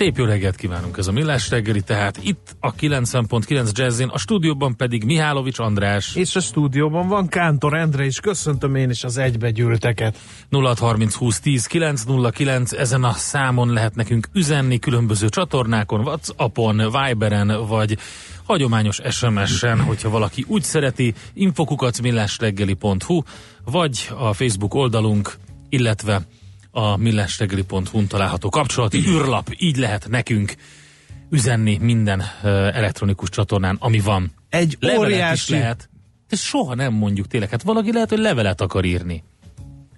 Szép jó reggelt kívánunk ez a Millás reggeli, tehát itt a 90.9 Jazzin, a stúdióban pedig Mihálovics András. És a stúdióban van Kántor Endre is, köszöntöm én is az egybegyűlteket. 0630 20 10 909, ezen a számon lehet nekünk üzenni különböző csatornákon, Whatsappon, Viberen, vagy hagyományos SMS-en, hogyha valaki úgy szereti, infokukacmillásreggeli.hu, vagy a Facebook oldalunk, illetve a millásreggeli.hu-n található kapcsolati űrlap, így lehet nekünk üzenni minden elektronikus csatornán, ami van. Egy Levelet óriási... is lehet. Ezt soha nem mondjuk tényleg. Hát valaki lehet, hogy levelet akar írni.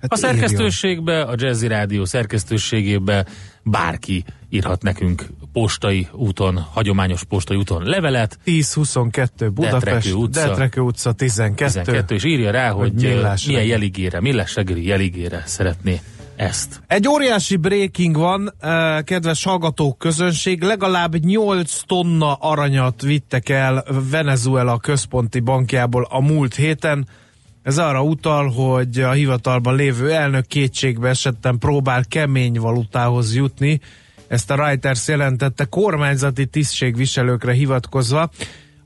Hát A szerkesztőségbe, a Jazzy Rádió szerkesztőségébe bárki írhat nekünk postai úton, hagyományos postai úton levelet, 10-22 Budapest, Detrekő utca. Detrekő utca 12. 12, és írja rá, hogy, Hogy millás ö, milyen reggeli. jeligére, millás reggeli jeligére szeretné ezt. Egy óriási breaking van, eh, kedves hallgatók közönség, legalább 8 tonna aranyat vittek el Venezuela központi bankjából a múlt héten. Ez arra utal, hogy a hivatalban lévő elnök kétségbe esetten próbál kemény valutához jutni. Ezt a Reuters jelentette kormányzati tisztségviselőkre hivatkozva.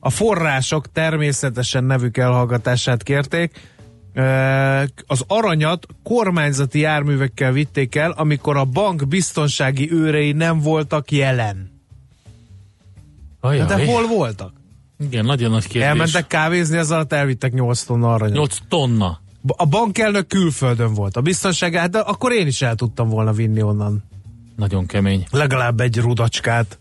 A források természetesen nevük elhallgatását kérték. Az aranyat kormányzati járművekkel vitték el, amikor a bank biztonsági őrei nem voltak jelen. Ajaj. De hol voltak? Igen, nagyon nagy kérdés. Elmentek kávézni, ez alatt elvittek 8 tonna aranyat. 8 tonna. A bankelnök külföldön volt. A biztonság, hát de akkor én is el tudtam volna vinni onnan. Nagyon kemény. Legalább egy rudacskát.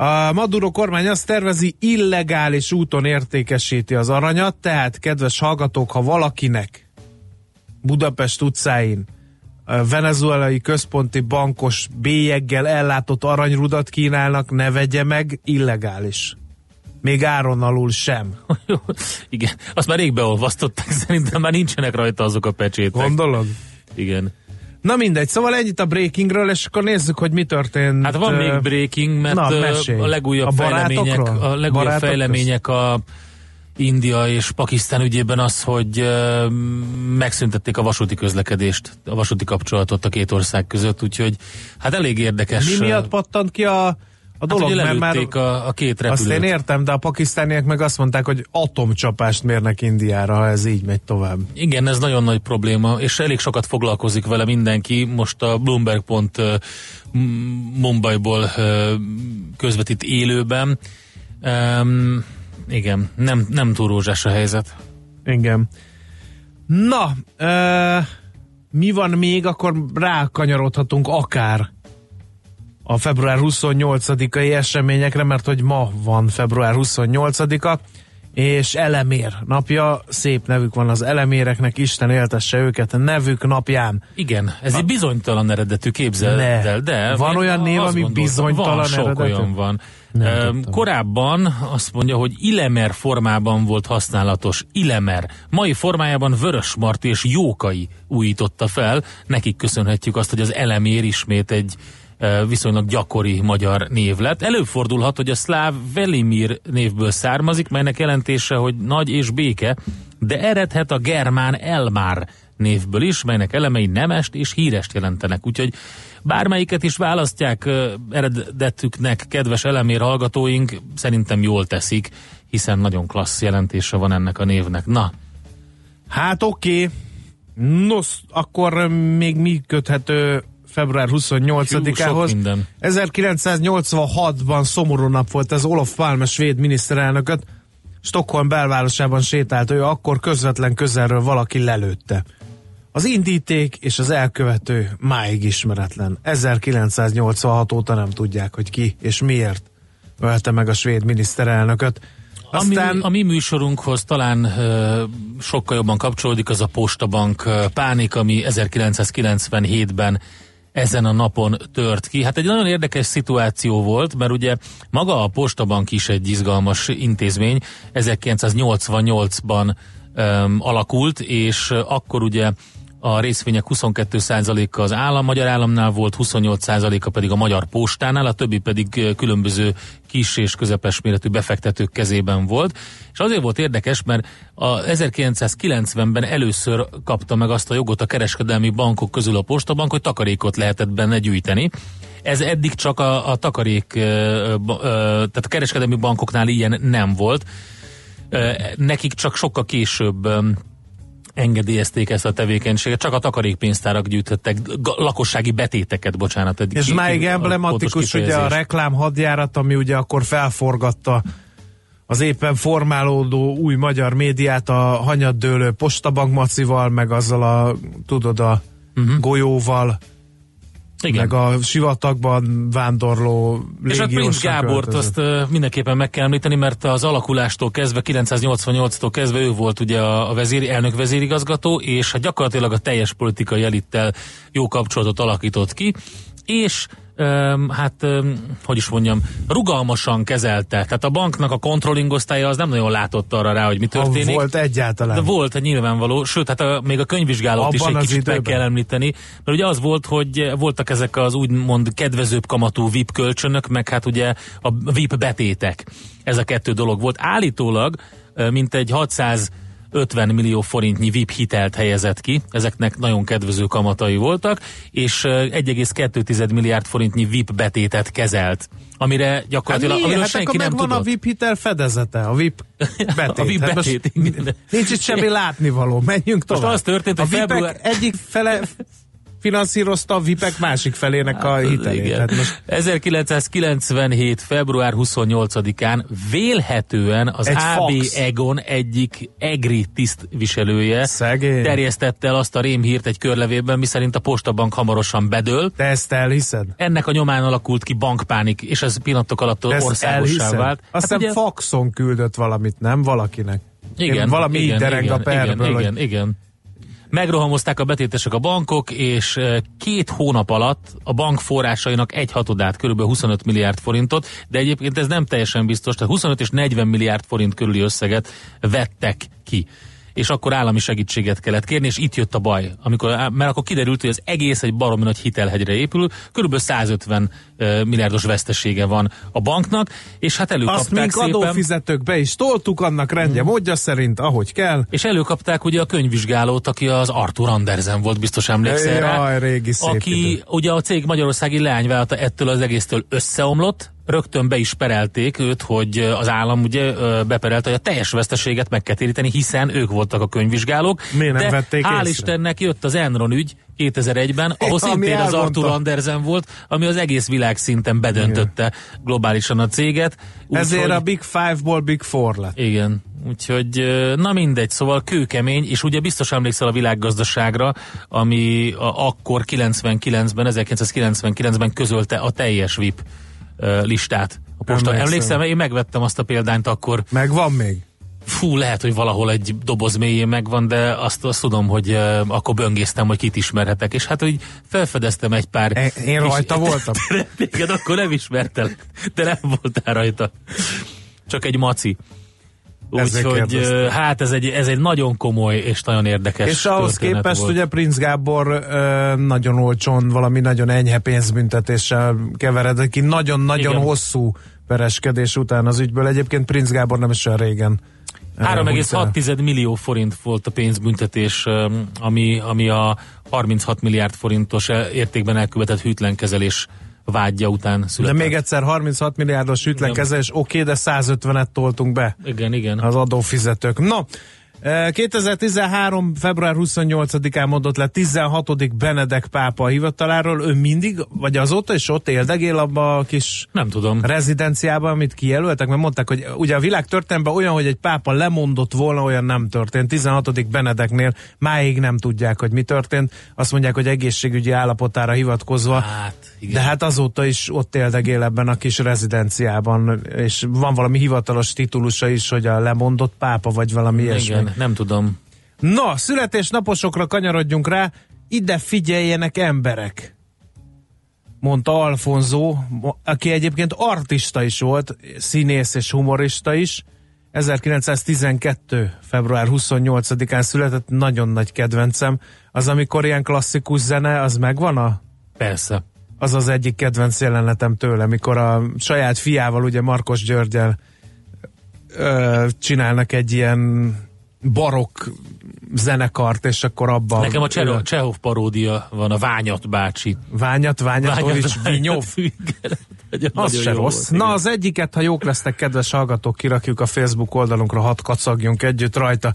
A Maduro kormány azt tervezi, illegális úton értékesíti az aranyat, tehát kedves hallgatók, ha valakinek Budapest utcáin venezuelai központi bankos bélyeggel ellátott aranyrudat kínálnak, ne vegye meg, illegális. Még áron alul sem. Igen, azt már rég beolvasztották, szerintem már nincsenek rajta azok a pecsétek. Gondolod? Igen. Na mindegy, szóval ennyit a breakingről, és akkor nézzük, hogy mi történt. Hát van még breaking, mert Na, mesélj. a legújabb A fejlemények, a legújabb Barátok fejlemények a India és Pakisztán ügyében az, hogy megszüntették a vasúti közlekedést, a vasúti kapcsolatot a két ország között, úgyhogy hát elég érdekes. Mi miatt pattant ki a, a hát, dolog? hogy mert már a, a két azt repülőt. én értem, de a pakisztániak meg azt mondták, hogy atomcsapást mérnek Indiára, ha ez így megy tovább. Igen, ez nagyon nagy probléma, és elég sokat foglalkozik vele mindenki. Most a Bloomberg pont uh, Mumbaiból uh, közvetít élőben. Um, igen, nem, nem túl rózsás a helyzet. Igen. Na, ö, mi van még, akkor rákanyarodhatunk akár a február 28-ai eseményekre, mert hogy ma van február 28-a, és elemér napja, szép nevük van az eleméreknek, Isten éltesse őket nevük napján. Igen, ez egy bizonytalan eredetű, képzeld Ne. el, de... Van olyan név, ami bizonytalan van, sok eredetű? olyan van. Nem. Korábban azt mondja, hogy Ilemer formában volt használatos. Ilemer. Mai formájában Vörösmarty és Jókai újította fel. Nekik köszönhetjük azt, hogy az elemér ismét egy viszonylag gyakori magyar név lett. Előfordulhat, hogy a szláv Velimir névből származik, melynek jelentése, hogy nagy és béke, de eredhet a germán Elmár névből is, melynek elemei nemest és hírest jelentenek. Úgyhogy bármelyiket is választják eredetüknek, kedves elemér hallgatóink, szerintem jól teszik, hiszen nagyon klassz jelentése van ennek a névnek. Na, Hát oké. Okay. Nos, akkor még mi köthető február Hú, sok 28-ához? minden. 1986-ban szomorú nap volt ez Olof Palme svéd miniszterelnököt. Stockholm belvárosában sétált ő, akkor közvetlen közelről valaki lelőtte. Az indíték és az elkövető máig ismeretlen. 1986 óta nem tudják, hogy ki és miért ölte meg a svéd miniszterelnököt. Aztán... Aztán A, mi, a mi műsorunkhoz talán ö, sokkal jobban kapcsolódik az a Postabank ö, pánik, ami 1997-ben ezen a napon tört ki. Hát egy nagyon érdekes szituáció volt, mert ugye maga a Postabank is egy izgalmas intézmény, 1988-ban öm, alakult, és akkor ugye a részvények 22%-a az állam, magyar államnál volt, 28%-a pedig a magyar postánál, a többi pedig különböző kis és közepes méretű befektetők kezében volt. És azért volt érdekes, mert a 1990-ben először kapta meg azt a jogot a kereskedelmi bankok közül a postabank, hogy takarékot lehetett benne gyűjteni. Ez eddig csak a, a takarék, tehát a kereskedelmi bankoknál ilyen nem volt. Nekik csak sokkal később engedélyezték ezt a tevékenységet, csak a takarékpénztárak gyűjtöttek ga- lakossági betéteket, bocsánat. egy ki- máig emblematikus ugye a reklám hadjárat, ami ugye akkor felforgatta az éppen formálódó új magyar médiát a hanyaddőlő postabank macival, meg azzal a, tudod, a uh-huh. golyóval. Igen. meg a sivatagban vándorló És a Prince Gábort öltözött. azt mindenképpen meg kell említeni, mert az alakulástól kezdve, 988-tól kezdve ő volt ugye a, vezéri, elnök vezérigazgató, és hát gyakorlatilag a teljes politikai elittel jó kapcsolatot alakított ki, és hát, hogy is mondjam, rugalmasan kezelte. Tehát a banknak a controlling osztálya az nem nagyon látott arra rá, hogy mi történik. Volt egyáltalán. De volt, egy nyilvánvaló. Sőt, hát a, még a könyvvizsgálót Abban is egy kicsit időben. meg kell említeni. Mert ugye az volt, hogy voltak ezek az úgymond kedvezőbb kamatú VIP kölcsönök, meg hát ugye a VIP betétek. Ez a kettő dolog volt. Állítólag, mint egy 600 50 millió forintnyi VIP hitelt helyezett ki, ezeknek nagyon kedvező kamatai voltak, és 1,2 milliárd forintnyi VIP betétet kezelt amire gyakorlatilag hát amiről hát senki nem tudott. a VIP hitel fedezete, a VIP betét. a VIP betét. Hát nincs itt semmi látnivaló, menjünk tovább. Most az történt, a hogy február... egyik fele finanszírozta a VIPek másik felének a hitelét. Hát. Hát most 1997. február 28-án vélhetően az Egy AB fax. Egon egyik EGRI tisztviselője Szegény. terjesztette el azt a rémhírt egy körlevében, miszerint a postabank hamarosan bedől. te ezt elhiszed? Ennek a nyomán alakult ki bankpánik, és ez pillanatok alatt országossá vált. Azt hiszem ugye- faxon küldött valamit, nem? Valakinek. igen, Én valami igen, így dereng igen, a perből, igen, igen, igen. Megrohamozták a betétesek a bankok, és két hónap alatt a bank forrásainak egy hatodát, kb. 25 milliárd forintot, de egyébként ez nem teljesen biztos, tehát 25 és 40 milliárd forint körüli összeget vettek ki és akkor állami segítséget kellett kérni, és itt jött a baj, amikor, mert akkor kiderült, hogy az egész egy baromi nagy hitelhegyre épül, körülbelül 150 uh, milliárdos vesztesége van a banknak, és hát azt előkapták mink szépen. adófizetők be is toltuk, annak rendje, módja szerint, ahogy kell. És előkapták ugye a könyvvizsgálót, aki az Arthur Andersen volt, biztos emlékszel rá. Jaj, régi szép aki idő. ugye a cég magyarországi leányvállalata ettől az egésztől összeomlott, rögtön be is perelték őt, hogy az állam ugye beperelte, hogy a teljes veszteséget meg kell téríteni, hiszen ők voltak a könyvválók. Miért nem De vették hál' észre? Istennek jött az Enron ügy 2001-ben, ahol szintén az. Arthur Andersen volt, ami az egész világ szinten bedöntötte globálisan a céget. Ezért Úgyhogy- a Big Five-ból Big Four lett. igen, úgyhogy na mindegy, szóval kőkemény, és ugye biztos emlékszel a világgazdaságra, ami a, akkor 99-ben, 1999-ben közölte a teljes VIP listát. A posta. Emlékszem. Emlékszem, én megvettem azt a példányt akkor, Meg van még. fú, lehet, hogy valahol egy doboz mélyén megvan, de azt, azt tudom, hogy uh, akkor böngésztem, hogy kit ismerhetek, és hát, hogy felfedeztem egy pár... Én kis- rajta voltam? Téged akkor nem ismertelek, de nem voltál rajta. Csak egy maci. Úgyhogy hát ez egy, ez egy nagyon komoly és nagyon érdekes És ahhoz képest volt. ugye Prince Gábor nagyon olcsón, valami nagyon enyhe pénzbüntetéssel keveredett ki, nagyon-nagyon Igen. hosszú pereskedés után az ügyből. Egyébként Prince Gábor nem is olyan régen 3,6 millió forint volt a pénzbüntetés, ami, ami a 36 milliárd forintos értékben elkövetett hűtlenkezelés vágyja után De született. még egyszer 36 milliárdos ütlenkezelés, oké, de 150-et toltunk be Igen, igen. az adófizetők. No, eh, 2013. február 28-án mondott le 16. Benedek pápa hivataláról. Ő mindig, vagy azóta is ott éldegél abba a kis Nem tudom. rezidenciában, amit kijelöltek, mert mondták, hogy ugye a világ történetben olyan, hogy egy pápa lemondott volna, olyan nem történt. 16. Benedeknél máig nem tudják, hogy mi történt. Azt mondják, hogy egészségügyi állapotára hivatkozva. Hát, igen. De hát azóta is ott éldegél ebben a kis rezidenciában, és van valami hivatalos titulusa is, hogy a lemondott pápa, vagy valami ilyesmi. Nem tudom. Na, születésnaposokra kanyarodjunk rá, ide figyeljenek emberek, mondta Alfonso, aki egyébként artista is volt, színész és humorista is. 1912. február 28-án született, nagyon nagy kedvencem. Az, amikor ilyen klasszikus zene, az megvan a Persze. az az egyik kedvenc jelenetem tőle, mikor a saját fiával, ugye Markos Györgyel ö, csinálnak egy ilyen barokk zenekart, és akkor abban... Nekem a Csehov, ő- Csehov paródia van, a Ványat bácsi. Ványat, Ványatovics, Vinyov. Az se rossz. volt, Na, igen. az egyiket, ha jók lesznek, kedves hallgatók, kirakjuk a Facebook oldalunkra, hadd kacagjunk együtt rajta.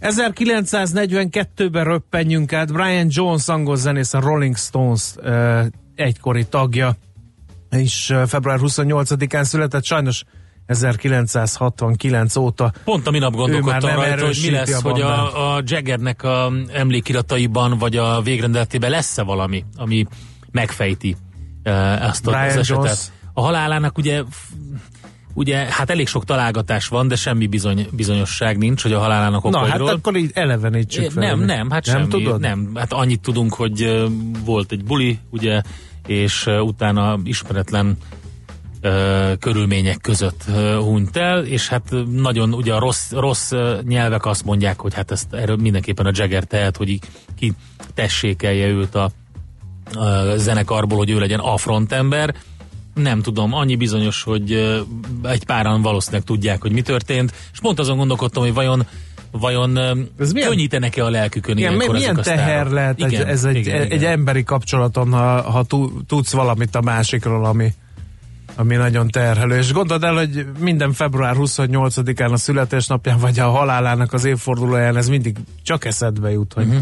1942-ben röppenjünk át, Brian Jones, angol zenész, a Rolling Stones egykori tagja, és február 28-án született, sajnos 1969 óta. Pont a minap gondolkodtam rajta, hogy mi lesz, a hogy a, a Jaggernek a emlékirataiban, vagy a végrendeletében lesz-e valami, ami megfejti uh, ezt a, Brian az esetet. Jones. A halálának ugye ugye, hát elég sok találgatás van, de semmi bizony, bizonyosság nincs, hogy a halálának Na, hát okairól. akkor így elevenítsük fel. Nem, nem, hát nem semmi. tudod? Nem, hát annyit tudunk, hogy volt egy buli, ugye, és utána ismeretlen ö, körülmények között ö, hunyt el, és hát nagyon ugye a rossz, rossz nyelvek azt mondják, hogy hát ezt erről mindenképpen a Jagger tehet, hogy ki tessékelje őt a, a zenekarból, hogy ő legyen a frontember. Nem tudom, annyi bizonyos, hogy ö, egy páran valószínűleg tudják, hogy mi történt, és pont azon gondolkodtam, hogy vajon vajon Ez milyen- könnyítenek-e a lelkükön Igen, ilyenkor milyen ezek a teher lehet Igen, ez egy, igen, egy igen. emberi kapcsolaton, ha, ha tu- tudsz valamit a másikról, ami, ami nagyon terhelő. És gondold el, hogy minden február 28-án a születésnapján, vagy a halálának az évfordulóján ez mindig csak eszedbe jut, hogy Mhm.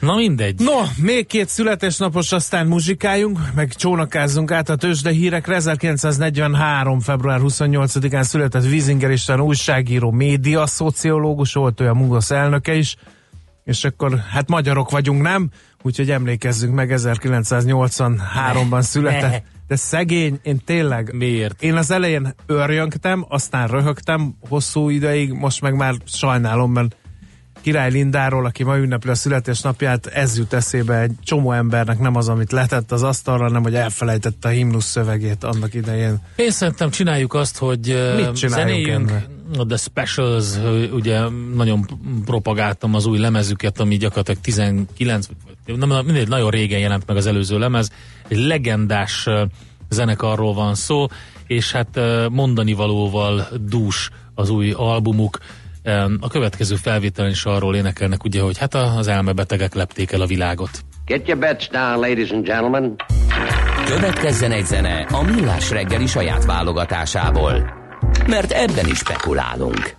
Na mindegy. No, még két születésnapos, aztán muzsikáljunk, meg csónakázzunk át a tőzsde hírekre. 1943. február 28-án született Wiesinger István újságíró, média, szociológus, volt ő a MUGOSZ elnöke is, és akkor hát magyarok vagyunk, nem? Úgyhogy emlékezzünk meg, 1983-ban született. De szegény, én tényleg... Miért? Én az elején örjöngtem, aztán röhögtem hosszú ideig, most meg már sajnálom, mert Király Lindáról, aki ma ünnepli a születésnapját, ez jut eszébe egy csomó embernek, nem az, amit letett az asztalra, hanem hogy elfelejtette a himnusz szövegét annak idején. Én szerintem csináljuk azt, hogy Mit zenéljünk. ennek? The Specials, ugye nagyon propagáltam az új lemezüket, ami gyakorlatilag 19, vagy nem, mindegy, nagyon régen jelent meg az előző lemez. Egy legendás zenekarról van szó, és hát mondani valóval dús az új albumuk. A következő felvételen is arról énekelnek, ugye, hogy hát a- az elmebetegek lepték el a világot. Get your bets down, ladies and gentlemen. Következzen egy zene a Millás reggeli saját válogatásából. Mert ebben is spekulálunk.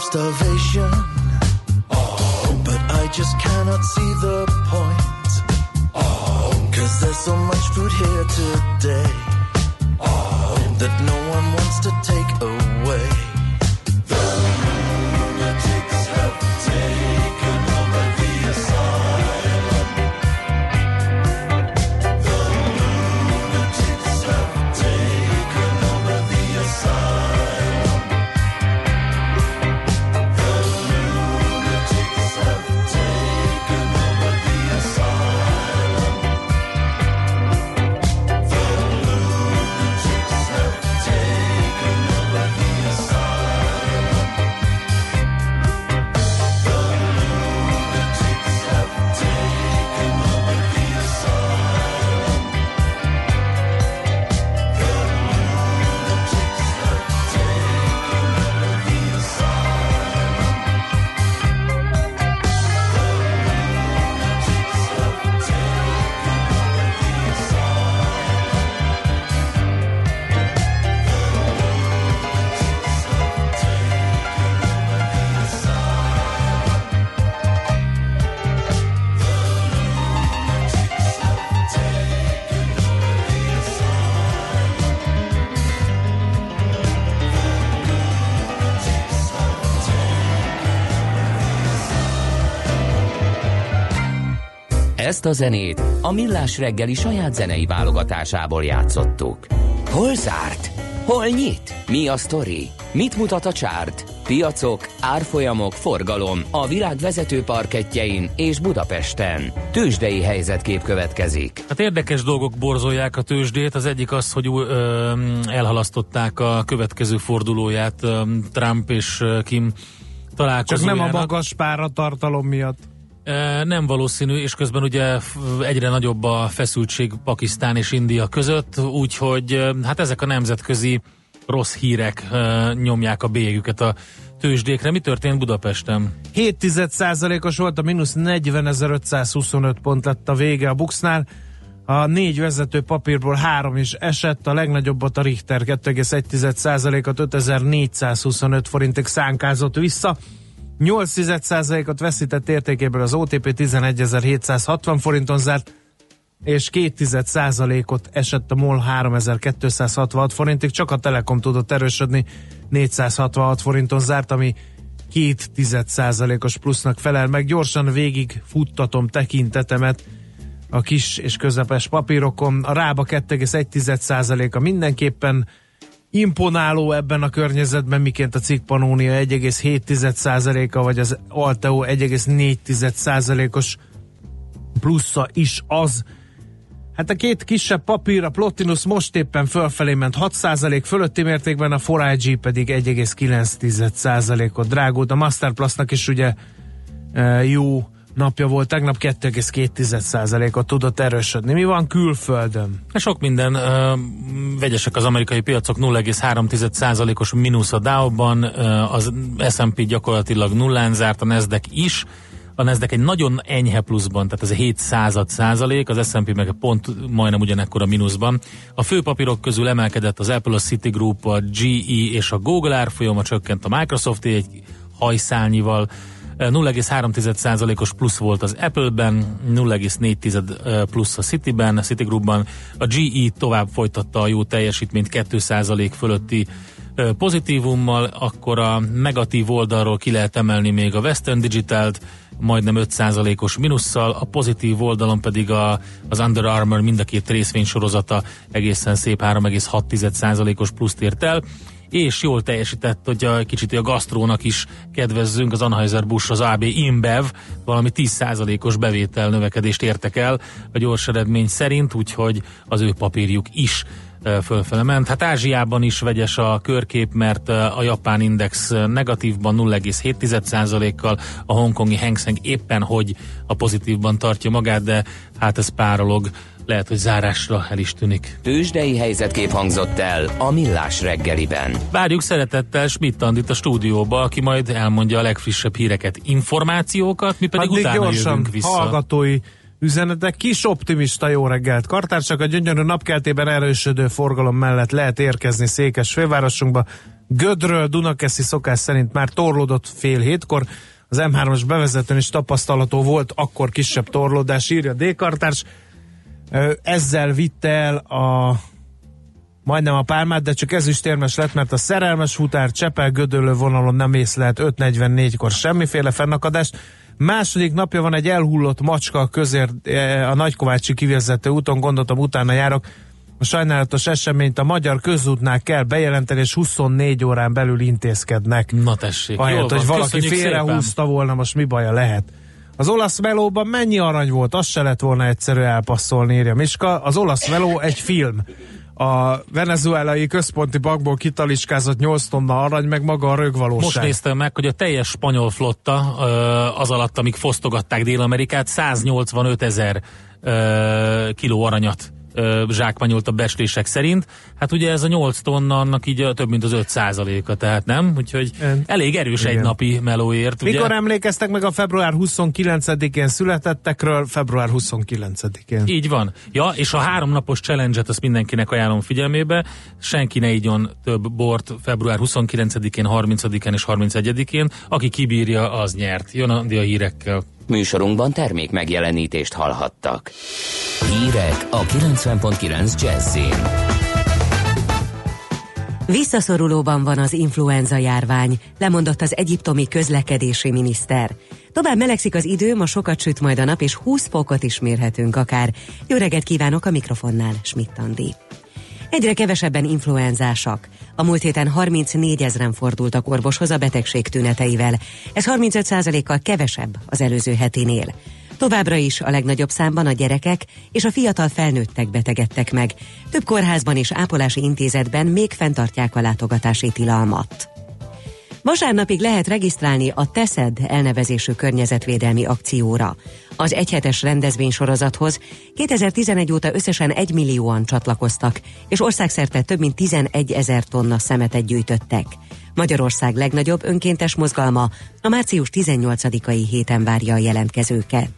Starvation. Ezt a zenét a Millás reggeli saját zenei válogatásából játszottuk. Hol zárt? Hol nyit? Mi a sztori? Mit mutat a csárt? Piacok, árfolyamok, forgalom a világ vezető parketjein és Budapesten. Tősdei helyzetkép következik. Hát érdekes dolgok borzolják a tőzsdét. Az egyik az, hogy ö, elhalasztották a következő fordulóját ö, Trump és ö, Kim Csak találkozójának. nem a magas páratartalom miatt. Nem valószínű, és közben ugye egyre nagyobb a feszültség Pakisztán és India között, úgyhogy hát ezek a nemzetközi rossz hírek nyomják a bélyegüket a tőzsdékre. Mi történt Budapesten? 7% os volt, a mínusz 40.525 pont lett a vége a Buxnál. A négy vezető papírból három is esett, a legnagyobbat a Richter 2,1%-at 5425 forintig szánkázott vissza. 8%-ot veszített értékéből az OTP 11.760 forinton zárt, és 2%-ot esett a MOL 3266 forintig, csak a Telekom tudott erősödni, 466 forinton zárt, ami 2%-os plusznak felel meg. Gyorsan végig futtatom tekintetemet a kis és közepes papírokon. A rába 2,1%-a mindenképpen imponáló ebben a környezetben, miként a cikk Panónia 1,7%-a, vagy az Alteo 1,4%-os plusza is az. Hát a két kisebb papír, a Plotinus most éppen fölfelé ment 6% fölötti mértékben, a 4IG pedig 1,9%-ot drágult. A Masterplusnak is ugye e, jó napja volt, tegnap 2,2%-ot tudott erősödni. Mi van külföldön? Sok minden ö, vegyesek az amerikai piacok, 0,3%-os mínusz a Dow-ban, az S&P gyakorlatilag nullán zárt, a Nasdaq is, a Nasdaq egy nagyon enyhe pluszban, tehát ez a 7 század százalék, az S&P meg pont majdnem ugyanekkor a mínuszban. A főpapírok közül emelkedett az Apple, a Citigroup, a GE és a Google árfolyama csökkent a Microsoft egy hajszálnyival, 0,3%-os plusz volt az Apple-ben, 0,4 plusz a Citiben, a Citigroupban. A GE tovább folytatta a jó teljesítményt 2% fölötti pozitívummal, akkor a negatív oldalról ki lehet emelni még a Western Digitalt, majdnem 5%-os minusszal, a pozitív oldalon pedig a, az Under Armour mind a két részvénysorozata egészen szép 3,6%-os pluszt ért el, és jól teljesített, hogy a kicsit a gasztrónak is kedvezzünk, az Anheuser-Busch, az AB InBev valami 10%-os bevétel növekedést értek el a gyors eredmény szerint, úgyhogy az ő papírjuk is fölfele ment. Hát Ázsiában is vegyes a körkép, mert a japán index negatívban 0,7%-kal, a hongkongi Hang Seng éppen hogy a pozitívban tartja magát, de hát ez párolog lehet, hogy zárásra el is tűnik. Tőzsdei helyzetkép hangzott el a Millás reggeliben. Várjuk szeretettel Schmidt Andit a stúdióba, aki majd elmondja a legfrissebb híreket, információkat, mi pedig Addig utána gyorsan jövünk vissza. hallgatói üzenetek. Kis optimista jó reggelt. Kartársak a gyönyörű napkeltében erősödő forgalom mellett lehet érkezni Székes fővárosunkba. Gödről Dunakeszi szokás szerint már torlódott fél hétkor. Az M3-as bevezetőn is tapasztalható volt akkor kisebb torlódás, írja D-kartárs. Ezzel vitte el a majdnem a pálmát, de csak ezüstérmes lett, mert a szerelmes futár Csepel gödöllő vonalon nem észlelt 5.44-kor semmiféle fennakadást. Második napja van egy elhullott macska közér eh, a Nagykovácsi kivezető úton, gondoltam utána járok. A sajnálatos eseményt a magyar közútnál kell bejelenteni, és 24 órán belül intézkednek. Na tessék, Ahelyett, hogy valaki félrehúzta volna, most mi baja lehet. Az olasz melóban mennyi arany volt, azt se lett volna egyszerű elpasszolni, írja Miska. Az olasz meló egy film. A venezuelai központi bankból kitaliskázott 8 tonna arany, meg maga a rögvalóság. Most néztem meg, hogy a teljes spanyol flotta az alatt, amíg fosztogatták Dél-Amerikát, 185 ezer kiló aranyat ö, zsákmányolt a becslések szerint. Hát ugye ez a 8 tonna annak így több mint az 5 százaléka, tehát nem? Úgyhogy elég erős Igen. egy napi melóért. Ugye? Mikor emlékeztek meg a február 29-én születettekről? Február 29-én. Így van. Ja, és a háromnapos challenge-et azt mindenkinek ajánlom figyelmébe. Senki ne igyon több bort február 29-én, 30-án és 31-én. Aki kibírja, az nyert. Jön a, a hírekkel. Műsorunkban termék megjelenítést hallhattak. Hírek a 90.9 Jazzin. Visszaszorulóban van az influenza járvány, lemondott az egyiptomi közlekedési miniszter. Tovább melegszik az idő, ma sokat süt majd a nap, és 20 fokot is mérhetünk akár. Jó reggelt kívánok a mikrofonnál, Schmidt Andi. Egyre kevesebben influenzásak. A múlt héten 34 ezeren fordultak orvoshoz a betegség tüneteivel. Ez 35%-kal kevesebb az előző hetinél. Továbbra is a legnagyobb számban a gyerekek és a fiatal felnőttek betegedtek meg. Több kórházban és ápolási intézetben még fenntartják a látogatási tilalmat. Vasárnapig lehet regisztrálni a TESZED elnevezésű környezetvédelmi akcióra. Az egyhetes rendezvénysorozathoz 2011 óta összesen 1 millióan csatlakoztak, és országszerte több mint 11 ezer tonna szemetet gyűjtöttek. Magyarország legnagyobb önkéntes mozgalma a március 18-ai héten várja a jelentkezőket.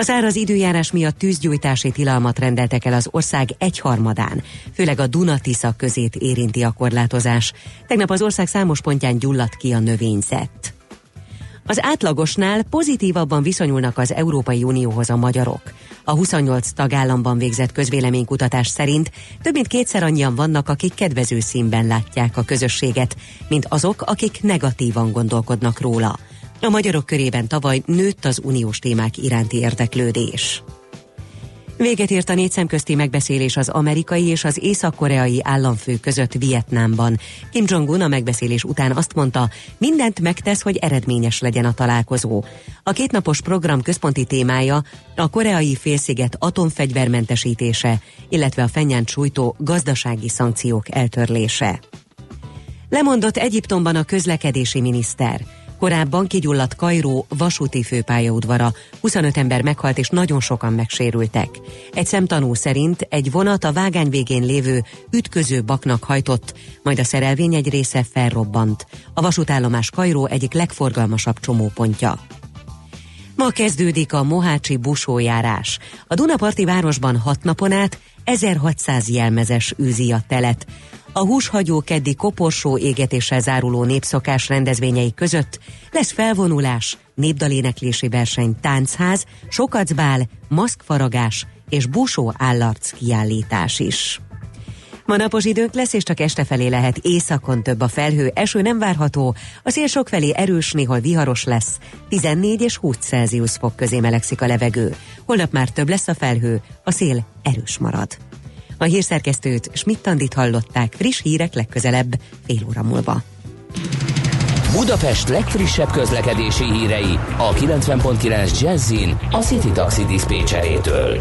A száraz időjárás miatt tűzgyújtási tilalmat rendeltek el az ország egyharmadán, főleg a Duna-Tisza közét érinti a korlátozás. Tegnap az ország számos pontján gyulladt ki a növényzet. Az átlagosnál pozitívabban viszonyulnak az Európai Unióhoz a magyarok. A 28 tagállamban végzett közvéleménykutatás szerint több mint kétszer annyian vannak, akik kedvező színben látják a közösséget, mint azok, akik negatívan gondolkodnak róla. A magyarok körében tavaly nőtt az uniós témák iránti érdeklődés. Véget ért a négy szemközti megbeszélés az amerikai és az észak-koreai államfő között Vietnámban. Kim Jong-un a megbeszélés után azt mondta, mindent megtesz, hogy eredményes legyen a találkozó. A kétnapos program központi témája a koreai félsziget atomfegyvermentesítése, illetve a fennyánt sújtó gazdasági szankciók eltörlése. Lemondott Egyiptomban a közlekedési miniszter. Korábban kigyulladt Kairó vasúti főpályaudvara, 25 ember meghalt és nagyon sokan megsérültek. Egy szemtanú szerint egy vonat a vágány végén lévő ütköző baknak hajtott, majd a szerelvény egy része felrobbant. A vasútállomás Kairó egyik legforgalmasabb csomópontja. Ma kezdődik a Mohácsi busójárás. A Dunaparti városban hat napon át 1600 jelmezes űzi a telet. A húshagyó keddi koporsó égetéssel záruló népszokás rendezvényei között lesz felvonulás, népdaléneklési verseny, táncház, sokacbál, maszkfaragás és busó állarc kiállítás is. Ma napos időnk lesz, és csak este felé lehet északon több a felhő, eső nem várható, a szél sokfelé erős, néhol viharos lesz, 14 és 20 Celsius fok közé melegszik a levegő. Holnap már több lesz a felhő, a szél erős marad. A hírszerkesztőt Smittandit hallották friss hírek legközelebb fél óra múlva. Budapest legfrissebb közlekedési hírei a 90.9 Jazzin a City Taxi Dispécsejétől.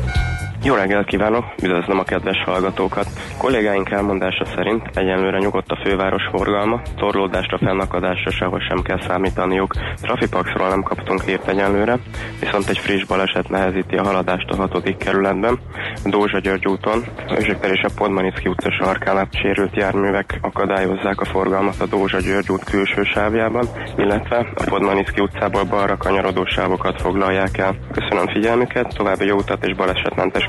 Jó reggelt kívánok, üdvözlöm a kedves hallgatókat. Kollégáink elmondása szerint egyenlőre nyugodt a főváros forgalma, torlódásra, fennakadásra sehol sem kell számítaniuk. Trafipaxról nem kaptunk hírt egyenlőre, viszont egy friss baleset nehezíti a haladást a hatodik kerületben. Dózsa György úton, Özsökter és a Podmanicki utca sarkánál sérült járművek akadályozzák a forgalmat a Dózsa György út külső sávjában, illetve a Podmanicki utcából balra kanyarodó sávokat foglalják el. Köszönöm figyelmüket, további jó utat és balesetmentes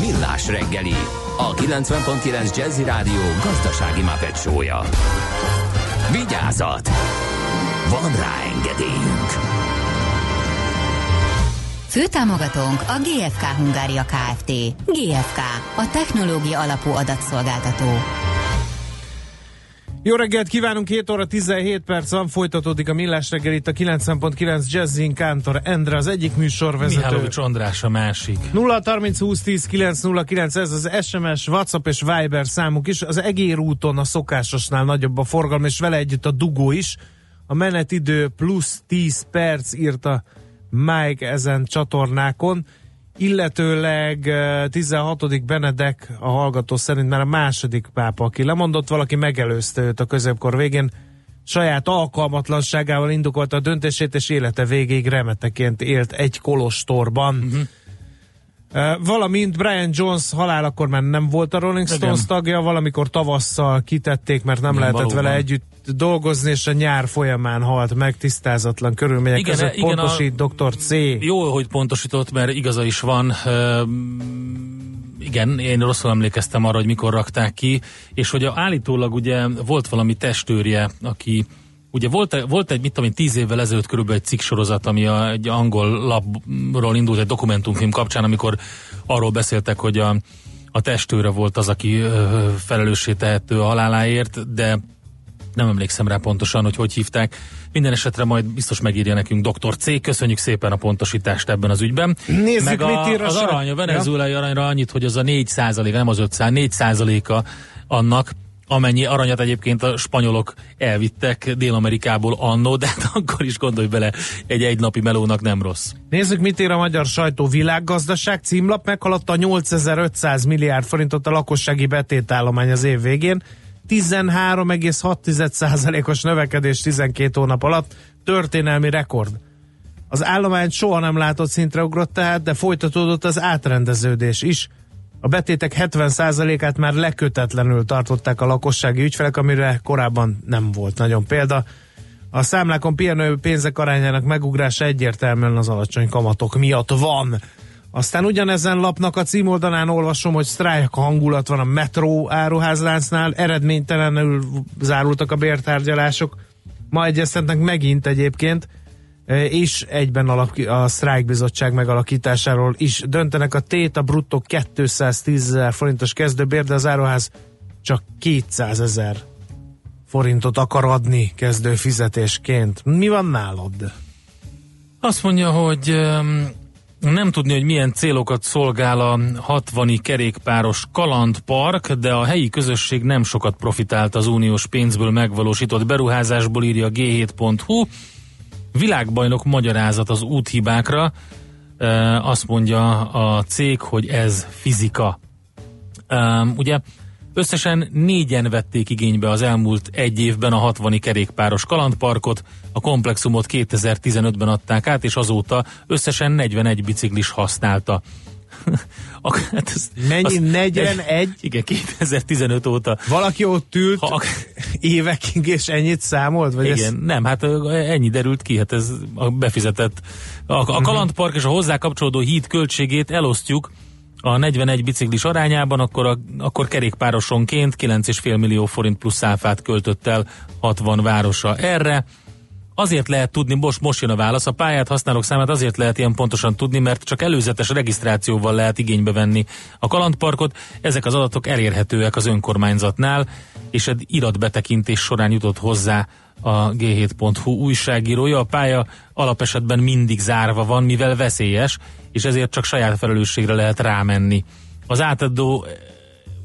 Millás reggeli, a 90.9 Jazzy Rádió gazdasági mapetsója. Vigyázat! Van rá engedélyünk! Főtámogatónk a GFK Hungária Kft. GFK, a technológia alapú adatszolgáltató. Jó reggelt kívánunk, 2 óra 17 perc van, folytatódik a Millás reggel itt a 90.9 Jazzin Kántor Endre, az egyik műsorvezető. Mihálovics András a másik. 0 30 20 10 909, ez az SMS, WhatsApp és Viber számuk is. Az Egér úton a szokásosnál nagyobb a forgalom, és vele együtt a dugó is. A menetidő plusz 10 perc írta Mike ezen csatornákon, illetőleg eh, 16. Benedek a hallgató szerint már a második pápa, aki lemondott, valaki megelőzte őt a középkor végén, saját alkalmatlanságával indokolta a döntését, és élete végéig remeteként élt egy kolostorban. Uh-huh. Uh, valamint Brian Jones halálakor már nem volt a Rolling Stones Igen. tagja, valamikor tavasszal kitették, mert nem Igen, lehetett valóban. vele együtt dolgozni, és a nyár folyamán halt meg tisztázatlan körülmények Igen, között. igen, Pontosít dr. C. Jó, hogy pontosított, mert igaza is van. Igen, én rosszul emlékeztem arra, hogy mikor rakták ki, és hogy a, állítólag ugye volt valami testőrje, aki Ugye volt, volt egy, mit tudom én, tíz évvel ezelőtt körülbelül egy cikksorozat, ami a, egy angol lapról indult egy dokumentumfilm kapcsán, amikor arról beszéltek, hogy a, a testőre volt az, aki felelőssé tehető a haláláért, de nem emlékszem rá pontosan, hogy hogy hívták. Minden esetre majd biztos megírja nekünk Dr. C. Köszönjük szépen a pontosítást ebben az ügyben. Nézzük, Meg a, mit ír a az arany, a venezuelai aranyra annyit, hogy az a 4% nem az 500, 4 a annak, amennyi aranyat egyébként a spanyolok elvittek Dél-Amerikából annó, de hát akkor is gondolj bele, egy egynapi melónak nem rossz. Nézzük, mit ír a magyar sajtó. Világgazdaság címlap meghaladta a 8500 milliárd forintot a lakossági betétállomány az év végén. 13,6%-os növekedés 12 hónap alatt. Történelmi rekord. Az állomány soha nem látott szintre ugrott tehát, de folytatódott az átrendeződés is. A betétek 70%-át már lekötetlenül tartották a lakossági ügyfelek, amire korábban nem volt nagyon példa. A számlákon pihenő pénzek arányának megugrása egyértelműen az alacsony kamatok miatt van. Aztán ugyanezen lapnak a címoldalán olvasom, hogy sztrájk hangulat van a metró áruházláncnál, eredménytelenül zárultak a bértárgyalások, ma egyeztetnek megint egyébként, e, és egyben alap, a sztrájkbizottság megalakításáról is döntenek. A tét a bruttó 210 ezer forintos kezdőbér, de az áruház csak 200 ezer forintot akar adni kezdő fizetésként. Mi van nálad? Azt mondja, hogy nem tudni, hogy milyen célokat szolgál a 60 kerékpáros kalandpark, de a helyi közösség nem sokat profitált az uniós pénzből megvalósított beruházásból, írja g7.hu. Világbajnok magyarázat az úthibákra. Ö, Azt mondja a cég, hogy ez fizika. Um, ugye összesen négyen vették igénybe az elmúlt egy évben a 60 kerékpáros kalandparkot, a komplexumot 2015-ben adták át, és azóta összesen 41 biciklis használta. A- hát ez- Mennyi? az- 41? Igen, 2015 óta. Valaki ott ült Ha, évekig, és ennyit számolt? Vagy igen, Ez... nem, hát ennyi derült ki, hát ez a befizetett. A, a kalandpark és a hozzá kapcsolódó híd költségét elosztjuk a 41 biciklis arányában, akkor, a, akkor kerékpárosonként 9,5 millió forint plusz áfát költött el 60 városa erre. Azért lehet tudni, most, most jön a válasz, a pályát használók számát azért lehet ilyen pontosan tudni, mert csak előzetes regisztrációval lehet igénybe venni a kalandparkot. Ezek az adatok elérhetőek az önkormányzatnál, és egy iratbetekintés során jutott hozzá a g7.hu újságírója. A pálya alapesetben mindig zárva van, mivel veszélyes, és ezért csak saját felelősségre lehet rámenni. Az átadó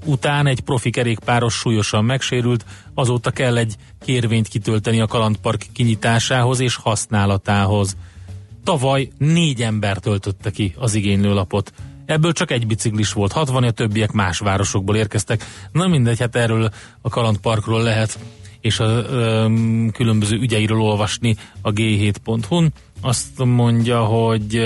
után egy profi kerékpáros súlyosan megsérült, azóta kell egy kérvényt kitölteni a kalandpark kinyitásához és használatához. Tavaly négy ember töltötte ki az igénylőlapot. Ebből csak egy biciklis volt 60, a többiek más városokból érkeztek. Na mindegy, hát erről a kalandparkról lehet és a ö, különböző ügyeiről olvasni a g7.hu-n. Azt mondja, hogy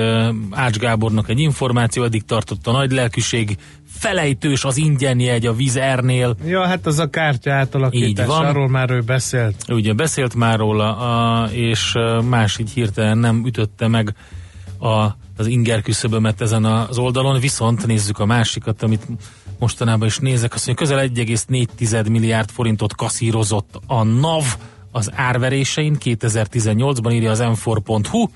Ács Gábornak egy információ, eddig tartott a nagy lelkűség, felejtős az ingyen jegy a Vizernél. Ja, hát az a kártya átalakítás, Így van. arról már ő beszélt. Ugye beszélt már róla, a, és más így hirtelen nem ütötte meg a, az inger küszöbömet ezen az oldalon, viszont nézzük a másikat, amit mostanában is nézek, azt mondja, közel 1,4 milliárd forintot kaszírozott a NAV az árverésein 2018-ban, írja az m4.hu.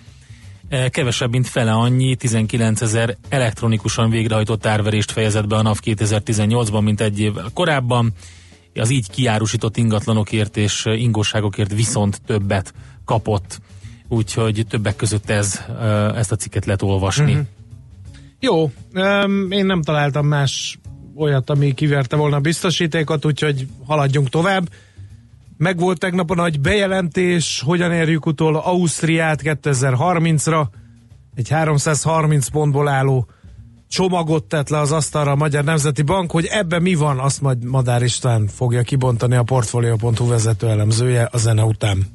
Eh, Kevesebb, mint fele annyi, 19 ezer elektronikusan végrehajtott árverést fejezett be a NAV 2018-ban, mint egy évvel korábban. Az így kiárusított ingatlanokért és ingóságokért viszont többet kapott. Úgyhogy többek között ez, eh, ezt a cikket lehet olvasni. Mhm. Jó, én nem találtam más olyat, ami kiverte volna a biztosítékot, úgyhogy haladjunk tovább. Megvolt tegnap a nagy bejelentés, hogyan érjük utol Ausztriát 2030-ra. Egy 330 pontból álló csomagot tett le az asztalra a Magyar Nemzeti Bank, hogy ebben mi van, azt majd Madár István fogja kibontani a Portfolio.hu vezető elemzője a zene után.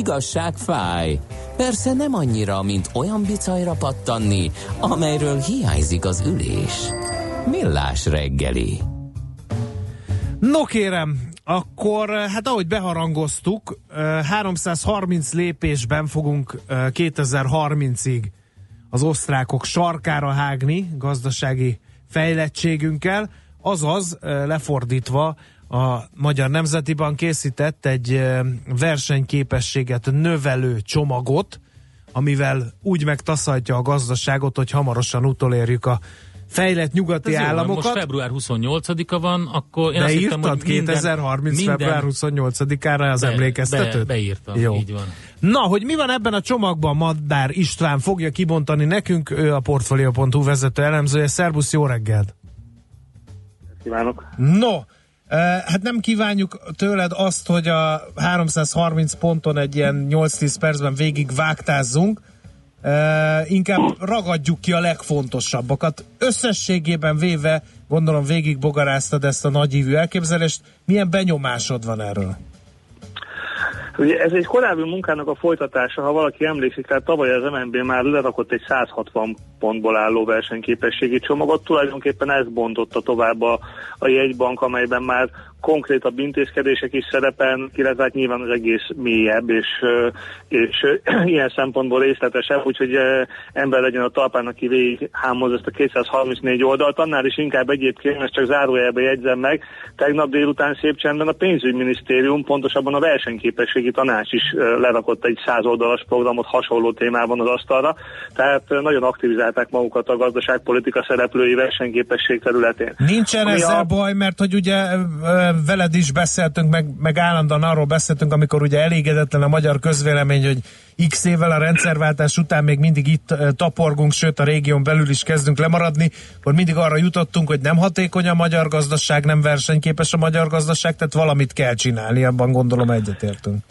Igazság fáj. Persze nem annyira, mint olyan bicajra pattanni, amelyről hiányzik az ülés. Millás reggeli. No kérem, akkor hát ahogy beharangoztuk, eh, 330 lépésben fogunk eh, 2030-ig az osztrákok sarkára hágni gazdasági fejlettségünkkel, azaz lefordítva a Magyar Nemzeti Bank készített egy versenyképességet növelő csomagot, amivel úgy megtaszaltja a gazdaságot, hogy hamarosan utolérjük a fejlett nyugati Ez jó államokat. Most február 28-a van, akkor én azt hittem, Beírtad hogy minden, 2030. minden, február 28-ára az be, emlékeztetőt? Be, beírtam, Jó. így van. Na, hogy mi van ebben a csomagban, Madár István fogja kibontani nekünk, ő a Portfolio.hu vezető elemzője. Szerbusz, jó reggelt! Kívánok! No, hát nem kívánjuk tőled azt, hogy a 330 ponton egy ilyen 8-10 percben végig vágtázzunk, inkább ragadjuk ki a legfontosabbakat. Összességében véve, gondolom végig bogaráztad ezt a nagyívű elképzelést. Milyen benyomásod van erről? Ugye ez egy korábbi munkának a folytatása, ha valaki emlékszik, tehát tavaly az MNB már lerakott egy 160 pontból álló versenyképességi csomagot, tulajdonképpen ez bontotta tovább a, a jegybank, amelyben már konkrétabb intézkedések is szerepelnek, illetve hát nyilván az egész mélyebb, és, és ilyen szempontból részletesebb, úgyhogy ember legyen a talpán, aki végig hámoz ezt a 234 oldalt, annál is inkább egyébként, ezt csak zárójelbe jegyzem meg, tegnap délután szép csendben a pénzügyminisztérium, pontosabban a versenyképességi tanács is lerakott egy 100 oldalas programot hasonló témában az asztalra, tehát nagyon aktivizálták magukat a gazdaságpolitika szereplői versenyképesség területén. Nincsen Ami ezzel a- baj, mert hogy ugye veled is beszéltünk, meg, meg állandóan arról beszéltünk, amikor ugye elégedetlen a magyar közvélemény, hogy x évvel a rendszerváltás után még mindig itt taporgunk, sőt a régión belül is kezdünk lemaradni, akkor mindig arra jutottunk, hogy nem hatékony a magyar gazdaság, nem versenyképes a magyar gazdaság, tehát valamit kell csinálni, abban gondolom egyetértünk.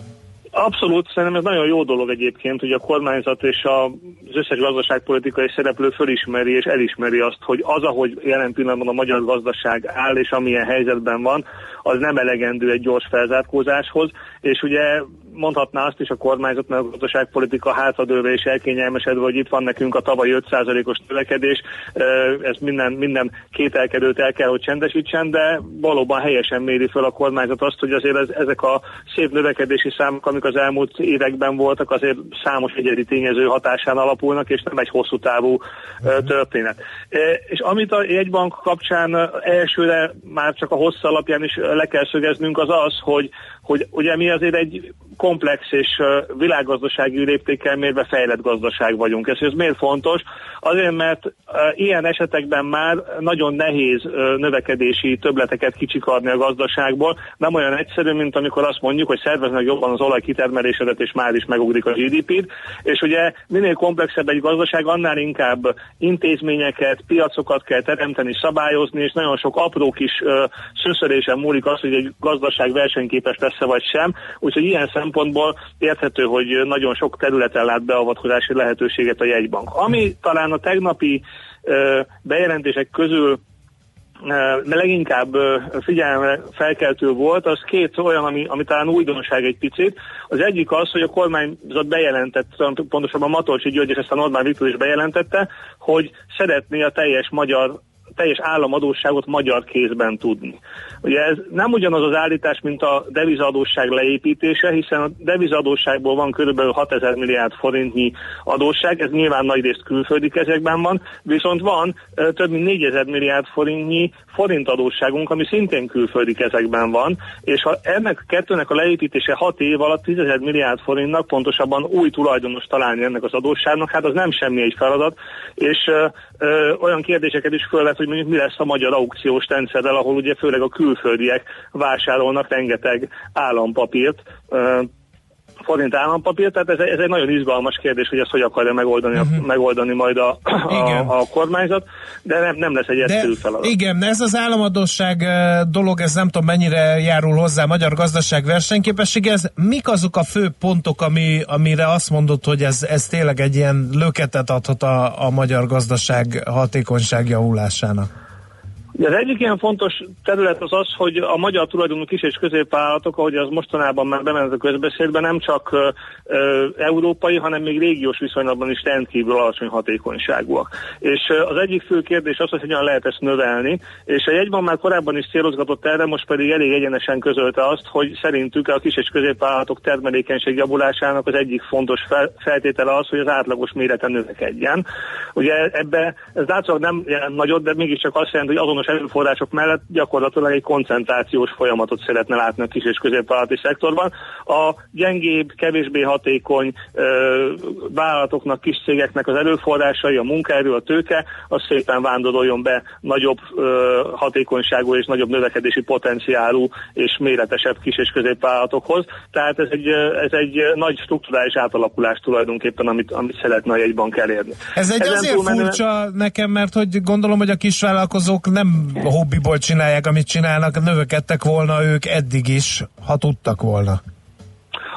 Abszolút, szerintem ez nagyon jó dolog egyébként, hogy a kormányzat és a- az összes gazdaságpolitikai szereplő fölismeri és elismeri azt, hogy az, ahogy jelen pillanatban a magyar gazdaság áll és amilyen helyzetben van, az nem elegendő egy gyors felzárkózáshoz, és ugye mondhatná azt is a kormányzat, mert a gazdaságpolitika hátradőlve és elkényelmesedve, hogy itt van nekünk a tavalyi 5%-os növekedés, ez minden, minden kételkedőt el kell, hogy csendesítsen, de valóban helyesen méri föl a kormányzat azt, hogy azért ez, ezek a szép növekedési számok, amik az elmúlt években voltak, azért számos egyedi tényező hatásán alapulnak, és nem egy hosszú távú ö, történet. És amit a jegybank kapcsán elsőre már csak a hossz alapján is le kell szögeznünk, az az, hogy, hogy ugye mi azért egy komplex és világgazdasági léptékkel mérve fejlett gazdaság vagyunk. Ez, ez miért fontos? Azért, mert ilyen esetekben már nagyon nehéz növekedési töbleteket kicsikarni a gazdaságból. Nem olyan egyszerű, mint amikor azt mondjuk, hogy szerveznek jobban az olajkitermelésedet, és már is megugrik a GDP-t. És ugye minél komplexebb egy gazdaság, annál inkább intézményeket, piacokat kell teremteni, szabályozni, és nagyon sok apró kis ö, szőszörésen múlik az, hogy egy gazdaság versenyképes lesz-e vagy sem. Úgyhogy ilyen szempontból érthető, hogy nagyon sok területen lát beavatkozási lehetőséget a jegybank. Ami talán a tegnapi bejelentések közül de leginkább ö, figyelme felkeltő volt, az két olyan, ami, ami talán újdonság egy picit. Az egyik az, hogy a kormányzat bejelentett, pontosabban Matolcsi György és ezt a Normán Viktor is bejelentette, hogy szeretné a teljes magyar teljes államadóságot magyar kézben tudni. Ugye ez nem ugyanaz az állítás, mint a devizadóság leépítése, hiszen a devizadóságból van kb. 6000 milliárd forintnyi adósság, ez nyilván nagyrészt külföldi kezekben van, viszont van több mint 4000 milliárd forintnyi forintadósságunk, ami szintén külföldi kezekben van, és ha ennek a kettőnek a leépítése 6 év alatt 10 milliárd forintnak, pontosabban új tulajdonos találni ennek az adósságnak, hát az nem semmi egy feladat, és ö, ö, olyan kérdéseket is föl lehet, hogy mondjuk mi lesz a magyar aukciós rendszerrel, ahol ugye főleg a külföldiek vásárolnak rengeteg állampapírt, forint állampapírt, tehát ez, ez egy nagyon izgalmas kérdés, hogy ezt hogy akarja megoldani, uh-huh. a, megoldani majd a, a, a kormányzat, de nem, nem lesz egy egyszerű feladat. igen, ez az államadóság dolog, ez nem tudom mennyire járul hozzá a magyar gazdaság versenyképességhez. Mik azok a fő pontok, ami, amire azt mondod, hogy ez, ez tényleg egy ilyen löketet adhat a, a magyar gazdaság hatékonyság javulásának? Az egyik ilyen fontos terület az az, hogy a magyar tulajdonú kis és középvállalatok, ahogy az mostanában már bement a közbeszédben, nem csak ö, ö, európai, hanem még régiós viszonylatban is rendkívül alacsony hatékonyságúak. És ö, az egyik fő kérdés az, hogy hogyan lehet ezt növelni, és a jegyban már korábban is célozgatott erre, most pedig elég egyenesen közölte azt, hogy szerintük a kis és középvállalatok termelékenység javulásának az egyik fontos fel, feltétele az, hogy az átlagos mérete növekedjen. Ugye ebbe ez látszólag nem jelent nagyot, de mégiscsak azt jelenti, hogy azonos erőforrások mellett gyakorlatilag egy koncentrációs folyamatot szeretne látni a kis és középvállalati szektorban. A gyengébb, kevésbé hatékony ö, vállalatoknak, kis cégeknek az erőforrásai, a munkaerő, a tőke, az szépen vándoroljon be nagyobb ö, hatékonyságú és nagyobb növekedési potenciálú és méretesebb kis és középvállalatokhoz. Tehát ez egy, ez egy nagy strukturális átalakulás tulajdonképpen, amit, amit szeretne a jegybank elérni. Ez egy Ezen azért túlmenően- furcsa nekem, mert hogy gondolom, hogy a kisvállalkozók nem hobbiból csinálják, amit csinálnak, növekedtek volna ők eddig is, ha tudtak volna.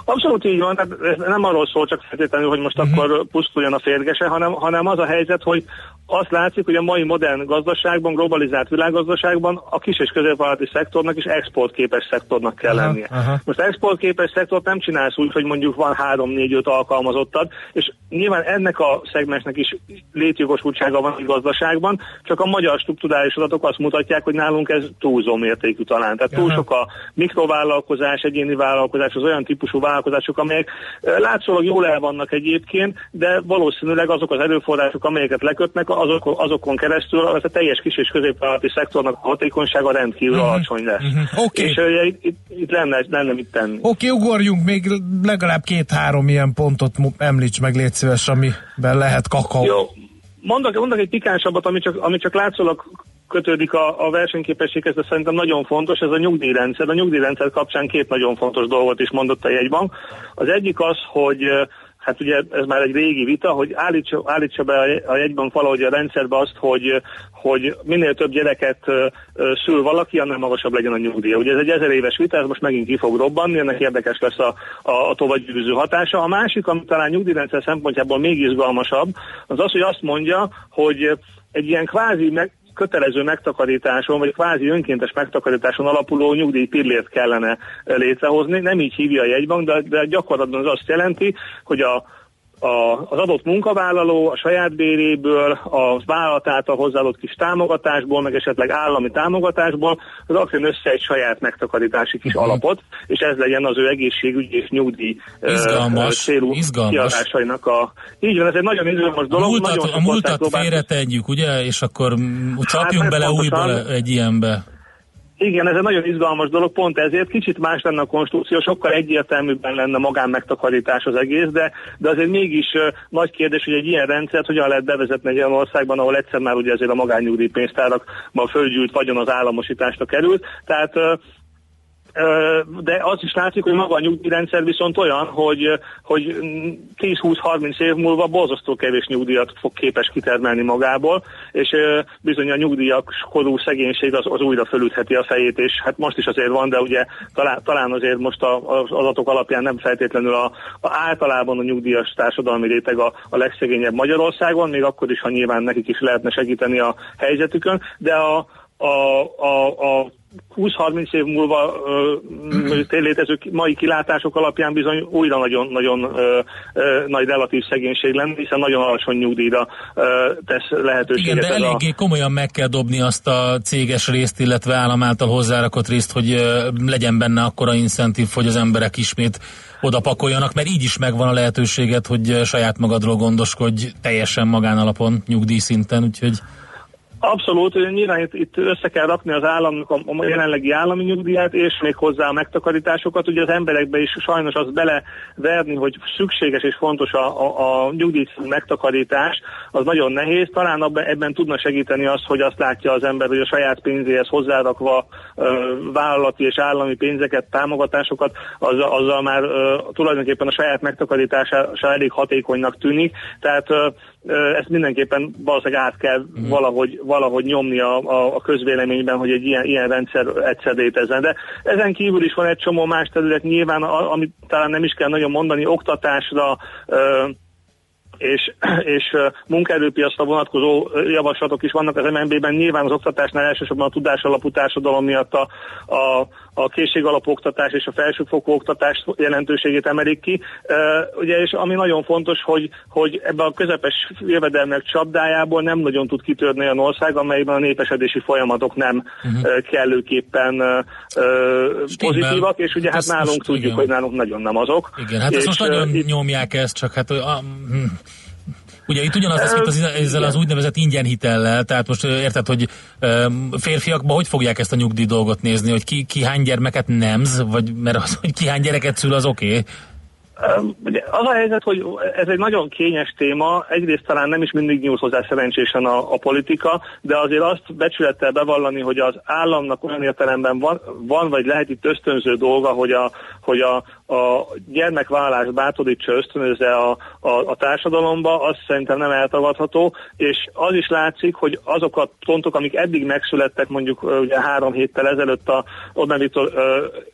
Abszolút így van, tehát ez nem arról szól csak feltétlenül, hogy most uh-huh. akkor pusztuljon a férgese, hanem, hanem az a helyzet, hogy azt látszik, hogy a mai modern gazdaságban, globalizált világgazdaságban a kis és középvállalati szektornak is exportképes szektornak kell Aha, lennie. aha. Most exportképes szektort nem csinálsz úgy, hogy mondjuk van 3-4-5 alkalmazottad, és nyilván ennek a szegmensnek is létjogosultsága van a gazdaságban, csak a magyar struktúrális adatok azt mutatják, hogy nálunk ez túlzó mértékű talán. Tehát túl Aha. sok a mikrovállalkozás, egyéni vállalkozás, az olyan típusú vállalkozások, amelyek eh, látszólag jól el vannak egyébként, de valószínűleg azok az erőforrások, amelyeket lekötnek, azok, azokon keresztül az a teljes kis és középvállalati szektornak a hatékonysága rendkívül Mhm. alacsony lesz. Mhm. Oké. És uh, itt, itt, itt lenne, lenne mit tenni. Oké, ugorjunk még legalább két-három ilyen pontot említs meg, légy szíves, amiben lehet kakaó. Jó, mondok, mondok egy pikánsabbat, ami csak, ami csak látszólag kötődik a, a versenyképességhez, de szerintem nagyon fontos, ez a nyugdíjrendszer. A nyugdíjrendszer kapcsán két nagyon fontos dolgot is mondott a jegybank. Az egyik az, hogy hát ugye ez már egy régi vita, hogy állítsa, állítsa be a jegy- a jegybank valahogy a rendszerbe azt, hogy, hogy minél több gyereket szül valaki, annál magasabb legyen a nyugdíja. Ugye ez egy ezer éves vita, ez most megint ki fog robbanni, ennek érdekes lesz a, a, a továbbgyűrűző hatása. A másik, ami talán nyugdíjrendszer szempontjából még izgalmasabb, az az, hogy azt mondja, hogy egy ilyen kvázi meg, kötelező megtakarításon, vagy kvázi önkéntes megtakarításon alapuló nyugdíj pillért kellene létrehozni. Nem így hívja a jegybank, de, de gyakorlatban az azt jelenti, hogy a a, az adott munkavállaló a saját béréből, a vállalat által hozzáadott kis támogatásból, meg esetleg állami támogatásból rakjon össze egy saját megtakarítási kis Mhm. alapot, és ez legyen az ő egészségügyi és nyugdíj Izgalmas, ö, célú izgalmas. kiadásainak a... Így van, ez egy nagyon izgalmas A dolog. múltat, nagyon a sok ország múltat félretegyük, ugye, és akkor mm, csapjunk Hát, bele újból egy ilyenbe. Igen, ez egy nagyon izgalmas dolog, pont ezért kicsit más lenne a konstrukció, sokkal egyértelműbben lenne magánmegtakarítás az egész, de, de azért mégis uh, nagy kérdés, hogy egy ilyen rendszert hogyan lehet bevezetni egy olyan országban, ahol egyszer már ugye azért a magánnyugdíjpénztárakban fölgyűlt vagyon az államosításra került. Tehát uh, de az is látszik, hogy maga a nyugdíjrendszer viszont olyan, hogy, hogy 10-20-30 év múlva borzasztó kevés nyugdíjat fog képes kitermelni magából, és bizony a nyugdíjak korú szegénység az, az újra fölütheti a fejét, és hát most is azért van, de ugye talán, talán azért most az adatok alapján nem feltétlenül a, a általában a nyugdíjas társadalmi réteg a, a legszegényebb Magyarországon, még akkor is, ha nyilván nekik is lehetne segíteni a helyzetükön, de a, a, a, a 20-30 év múlva ö, létező mai kilátások alapján bizony újra nagyon-nagyon nagy relatív szegénység lenne, hiszen nagyon alacsony nyugdíjra ö, tesz Igen, lehetőséget. de ez a- eléggé komolyan meg kell dobni azt a céges részt, illetve állam által hozzárakott részt, hogy ö, legyen benne akkora incentív, hogy az emberek ismét oda pakoljanak, mert így is megvan a lehetőséget, hogy saját magadról gondoskodj teljesen magánalapon, nyugdíjszinten, úgyhogy Abszolút, nyilván itt, itt össze kell rakni az államnak a, a jelenlegi állami nyugdíját, és még hozzá a megtakarításokat. Ugye az emberekbe is sajnos az beleverni, hogy szükséges és fontos a, a, a nyugdíj megtakarítás, az nagyon nehéz. Talán ebben tudna segíteni az, hogy azt látja az ember, hogy a saját pénzéhez hozzárakva vállalati és állami pénzeket, támogatásokat, azzal, azzal már tulajdonképpen a saját megtakarítása elég hatékonynak tűnik. Tehát ezt mindenképpen valószínűleg át kell Mhm. valahogy, valahogy nyomni a, a, a közvéleményben, hogy egy ilyen, ilyen rendszer egyszer létezzen. De ezen kívül is van egy csomó más terület nyilván, amit talán nem is kell nagyon mondani, oktatásra, ö, és, és munkaerőpiacra vonatkozó javaslatok is vannak az MNB-ben. Nyilván az oktatásnál elsősorban a tudásalapú társadalom miatt a, a, a készségalapú oktatás és a felsőfokú oktatás jelentőségét emelik ki. Ugye, és ami nagyon fontos, hogy, hogy ebbe a közepes jövedelmek csapdájából nem nagyon tud kitörni olyan ország, amelyben a népesedési folyamatok nem uh-huh. kellőképpen pozitívak, és ugye hát ezt nálunk most- tudjuk, igen. hogy nálunk nagyon nem azok. Igen, hát és, ezt most nagyon itt- nyomják ezt, csak hát... A, hm. Ugye itt ugyanaz lesz, mint az, ezzel az úgynevezett ingyen hitellel, tehát most érted, hogy férfiakban hogy fogják ezt a nyugdíj dolgot nézni, hogy ki, ki hány gyermeket nemz, vagy mert az, hogy ki hány gyereket szül, az oké. Okay. Az a helyzet, hogy ez egy nagyon kényes téma, egyrészt talán nem is mindig nyúl hozzá szerencsésen a, a politika, de azért azt becsülettel bevallani, hogy az államnak olyan értelemben van, van vagy lehet itt ösztönző dolga, hogy a, hogy a, a gyermekvállalást bátorítsa, ösztönözze a, a, a társadalomba, az szerintem nem eltagadható, és az is látszik, hogy azok a pontok, amik eddig megszülettek mondjuk ugye három héttel ezelőtt a Orbán Viktor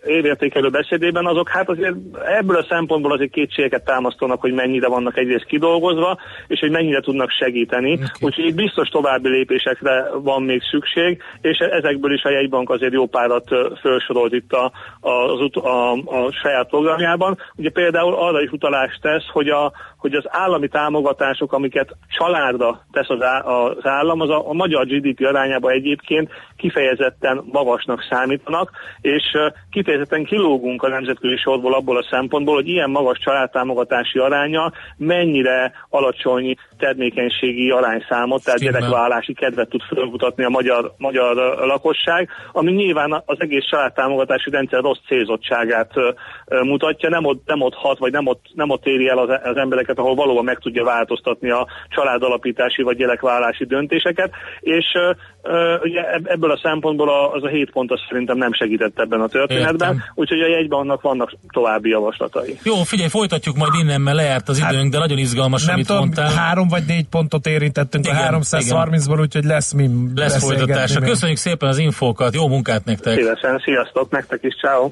évértékelő beszédében, azok hát azért ebből a szempontból azért kétségeket támasztanak, hogy mennyire vannak egyrészt kidolgozva, és hogy mennyire tudnak segíteni. Okay. Úgyhogy itt biztos további lépésekre van még szükség, és ezekből is a jegybank azért jó párat felsorolt itt a, a, ut- a, a saját programjában. Ugye például arra is utalást tesz, hogy a hogy az állami támogatások, amiket családra tesz az, á- az állam, az a, a magyar GDP arányában egyébként kifejezetten magasnak számítanak, és ö, kifejezetten kilógunk a nemzetközi sorból abból a szempontból, hogy ilyen magas családtámogatási aránya mennyire alacsony termékenységi arányszámot, tehát Stimmel. gyerekvállalási kedvet tud felmutatni a magyar, magyar lakosság, ami nyilván az egész családtámogatási rendszer rossz célzottságát ö, mutatja, nem ott, nem ott hat, vagy nem ott, nem ott éri el az, az embereket, ahol valóban meg tudja változtatni a családalapítási vagy gyerekvállalási döntéseket, és ö, ugye ebb- ebből a szempontból a, az a hét pont az szerintem nem segített ebben a történetben, Értem. úgyhogy a jegybanknak vannak további javaslatai. Jó, figyelj, folytatjuk majd innen, mert lejárt az időnk, de nagyon izgalmas, Nem amit tudom, mondtál. három vagy négy pontot érintettünk Igen, a 330-ból, úgyhogy lesz mi Lesz folytatása. még. Köszönjük szépen az infókat, jó munkát nektek! Szívesen, sziasztok, nektek is, ciao.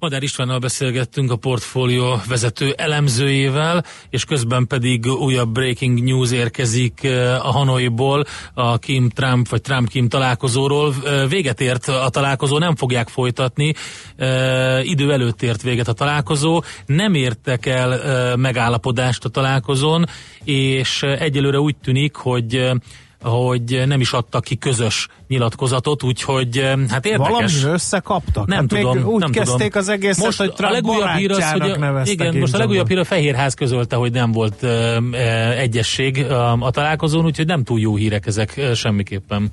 Madár Istvánnal beszélgettünk a portfólió vezető elemzőjével, és közben pedig újabb breaking news érkezik eh, a Hanoiból, a Kim Trump vagy Trump Kim találkozóról. Eh, Véget ért a találkozó, nem fogják folytatni. Eh, Idő előtt ért véget a találkozó. Nem értek el megállapodást a találkozón, és egyelőre úgy tűnik, hogy hogy nem is adtak ki közös nyilatkozatot, úgyhogy eh, hát érdekes. Valamiről összekaptak? Nem hát tudom, még úgy nem kezdték tudom. az egészet, most hogy Trump a legújabb hír az, hogy a, igen, most a legújabb hír a Fehérház közölte, hogy nem volt uh, uh, egyesség uh, a találkozón, úgyhogy nem túl jó hírek ezek uh, semmiképpen.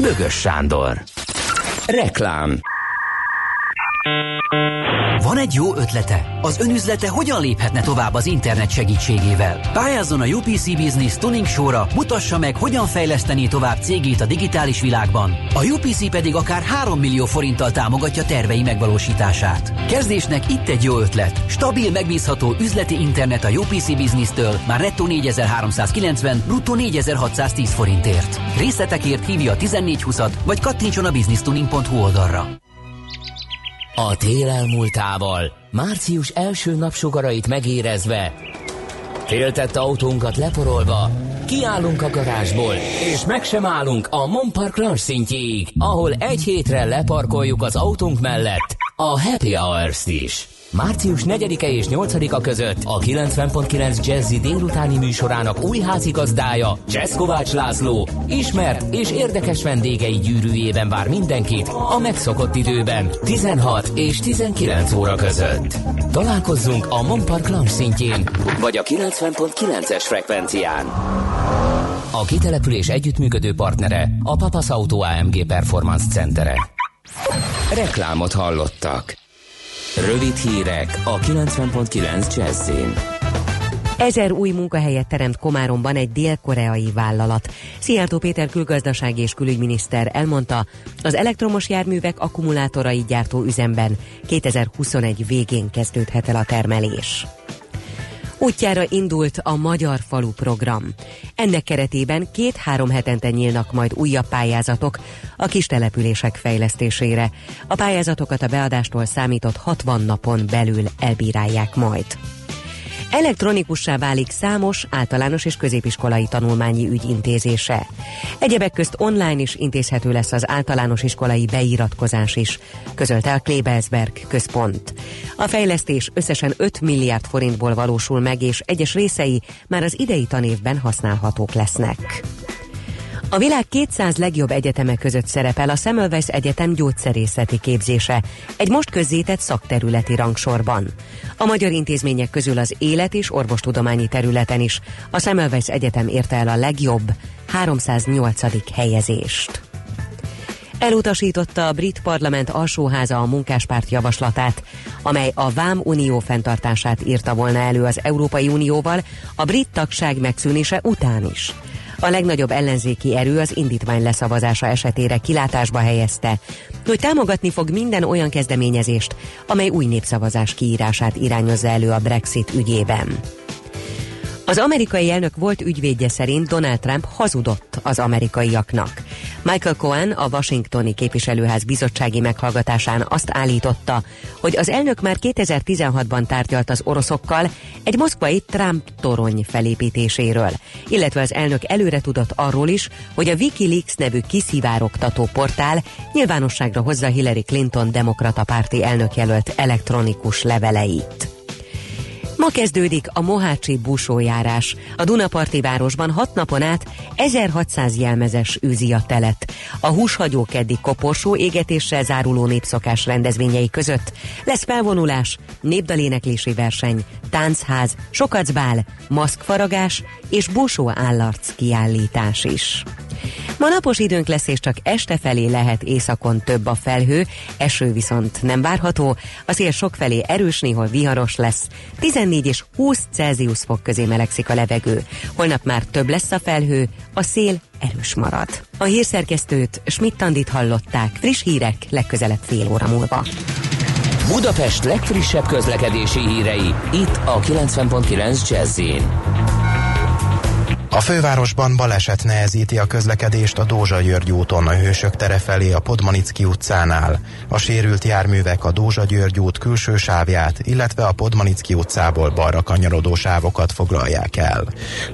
Bögös Sándor. Reklám. Van egy jó ötlete? Az önüzlete hogyan léphetne tovább az internet segítségével? Pályázzon a UPC Business Tuning Show-ra, mutassa meg, hogyan fejleszteni tovább cégét a digitális világban. A UPC pedig akár 3 millió forinttal támogatja tervei megvalósítását. Kezdésnek itt egy jó ötlet. Stabil, megbízható üzleti internet a UPC Business-től már nettó 4390, bruttó 4610 forintért. Részletekért hívja a 1420-at, vagy kattintson a businesstuning.hu oldalra. A tél elmúltával, március első napsugarait megérezve, féltett autónkat leporolva, kiállunk a garázsból, és meg sem állunk a Monpark Lounge szintjéig, ahol egy hétre leparkoljuk az autónk mellett a Happy Hours-t is. Március 4-e és 8-a között a 90.9 Jazzy délutáni műsorának új házigazdája, Jazz Kovács László, ismert és érdekes vendégei gyűrűjében vár mindenkit a megszokott időben, 16 és 19 óra között. Találkozzunk a Monpark Lounge szintjén, vagy a 90.9-es frekvencián. A kitelepülés együttműködő partnere a Papas Auto AMG Performance Centere. Reklámot hallottak. Rövid hírek a 90.9 Jazzin. Ezer új munkahelyet teremt Komáromban egy dél-koreai vállalat. Szijjártó Péter külgazdasági és külügyminiszter elmondta, az elektromos járművek akkumulátorai gyártó üzemben 2021 végén kezdődhet el a termelés. Útjára indult a Magyar Falu program. Ennek keretében két-három hetente nyílnak majd újabb pályázatok a kis települések fejlesztésére. A pályázatokat a beadástól számított 60 napon belül elbírálják majd. Elektronikussá válik számos általános és középiskolai tanulmányi ügy intézése. Egyebek közt online is intézhető lesz az általános iskolai beiratkozás is, közölte a Klebelsberg központ. A fejlesztés összesen 5 milliárd forintból valósul meg, és egyes részei már az idei tanévben használhatók lesznek. A világ 200 legjobb egyeteme között szerepel a Semmelweis Egyetem gyógyszerészeti képzése, egy most közzétett szakterületi rangsorban. A magyar intézmények közül az élet és orvostudományi területen is a Semmelweis Egyetem érte el a legjobb, 308. helyezést. Elutasította a brit parlament alsóháza a munkáspárt javaslatát, amely a Vám Unió fenntartását írta volna elő az Európai Unióval a brit tagság megszűnése után is. A legnagyobb ellenzéki erő az indítvány leszavazása esetére kilátásba helyezte, hogy támogatni fog minden olyan kezdeményezést, amely új népszavazás kiírását irányozza elő a Brexit ügyében. Az amerikai elnök volt ügyvédje szerint Donald Trump hazudott az amerikaiaknak. Michael Cohen a Washingtoni képviselőház bizottsági meghallgatásán azt állította, hogy az elnök már 2016-ban tárgyalt az oroszokkal egy moszkvai Trump torony felépítéséről, illetve az elnök előre tudott arról is, hogy a Wikileaks nevű kiszivárogtató portál nyilvánosságra hozza Hillary Clinton demokrata párti elnökjelölt elektronikus leveleit. Ma kezdődik a Mohácsi busójárás. A Dunaparti városban hat napon át 1600 jelmezes űzi a telet. A húshagyó keddi koporsó égetéssel záruló népszokás rendezvényei között lesz felvonulás, népdaléneklési verseny, táncház, sokacbál, maszkfaragás és busó állarc kiállítás is. Ma napos időnk lesz, és csak este felé lehet északon több a felhő, eső viszont nem várható, a szél felé erős, néhol viharos lesz, 14 és 20 Celsius fok közé melegszik a levegő. Holnap már több lesz a felhő, a szél erős marad. A hírszerkesztőt Schmidt-Tandit hallották, friss hírek legközelebb fél óra múlva. Budapest legfrissebb közlekedési hírei, itt a 90.9 jazz a fővárosban baleset nehezíti a közlekedést a Dózsa György úton a Hősök tere felé a Podmanicki utcánál. A sérült járművek a Dózsa György út külső sávját, illetve a Podmanicki utcából balra kanyarodó sávokat foglalják el.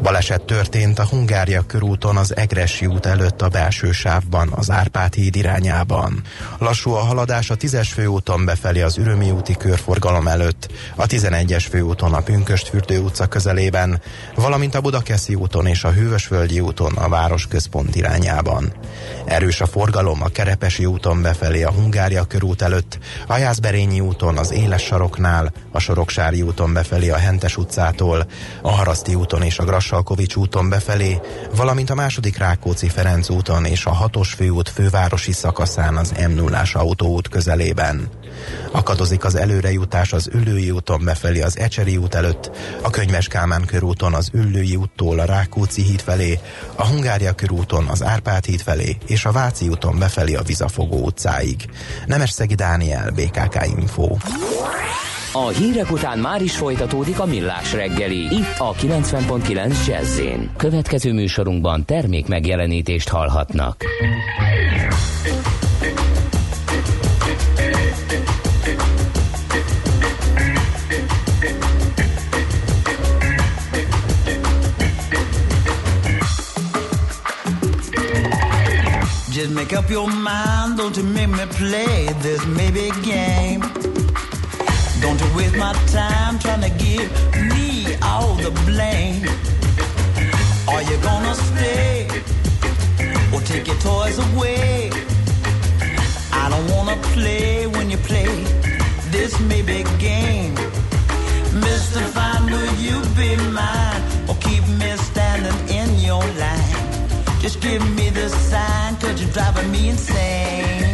Baleset történt a Hungária körúton az Egresi út előtt a belső sávban, az Árpád híd irányában. Lassú a haladás a 10-es főúton befelé az Ürömi úti körforgalom előtt, a 11-es főúton a Pünköstfürdő utca közelében, valamint a Budakeszi úton és a Hűvösvölgyi úton a város központ irányában. Erős a forgalom a Kerepesi úton befelé a Hungária körút előtt, a Jászberényi úton az Éles saroknál, a Soroksári úton befelé a Hentes utcától, a Haraszti úton és a Grassalkovics úton befelé, valamint a második Rákóczi Ferenc úton és a hatos főút fővárosi szakaszán az m 0 autóút közelében. Akadozik az előrejutás az Üllői úton befelé az Ecseri út előtt, a Könyves Kálmán körúton az Üllői úttól a Rákóczi híd felé, a Hungária körúton az Árpád híd felé és a Váci úton befelé a Vizafogó utcáig. Nemesszegi Dániel, BKK Info. A hírek után már is folytatódik a millás reggeli. Itt a 90.9 jazz Következő műsorunkban termék megjelenítést hallhatnak. Make up your mind, don't you make me play this maybe game. Don't you waste my time trying to give me all the blame. Are you gonna stay or take your toys away? I don't wanna play when you play this maybe game. Mr. Fine, will you be mine Just give me the sign, cause you're driving me insane.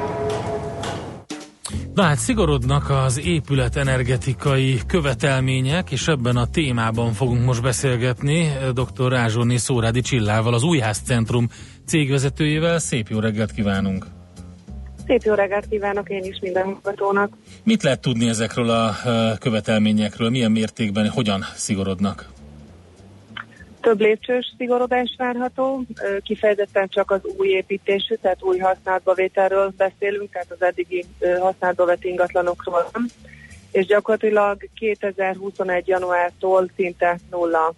Na hát szigorodnak az épület energetikai követelmények, és ebben a témában fogunk most beszélgetni dr. Rázsóni Szórádi Csillával, az Újház Centrum cégvezetőjével. Szép jó reggelt kívánunk! Szép jó reggelt kívánok én is minden hallgatónak. Mit lehet tudni ezekről a követelményekről? Milyen mértékben, hogyan szigorodnak? Több lépcsős szigorodás várható, kifejezetten csak az új építésű, tehát új használatba vételről beszélünk, tehát az eddigi használatba vett ingatlanokról nem. És gyakorlatilag 2021. januártól szinte nulla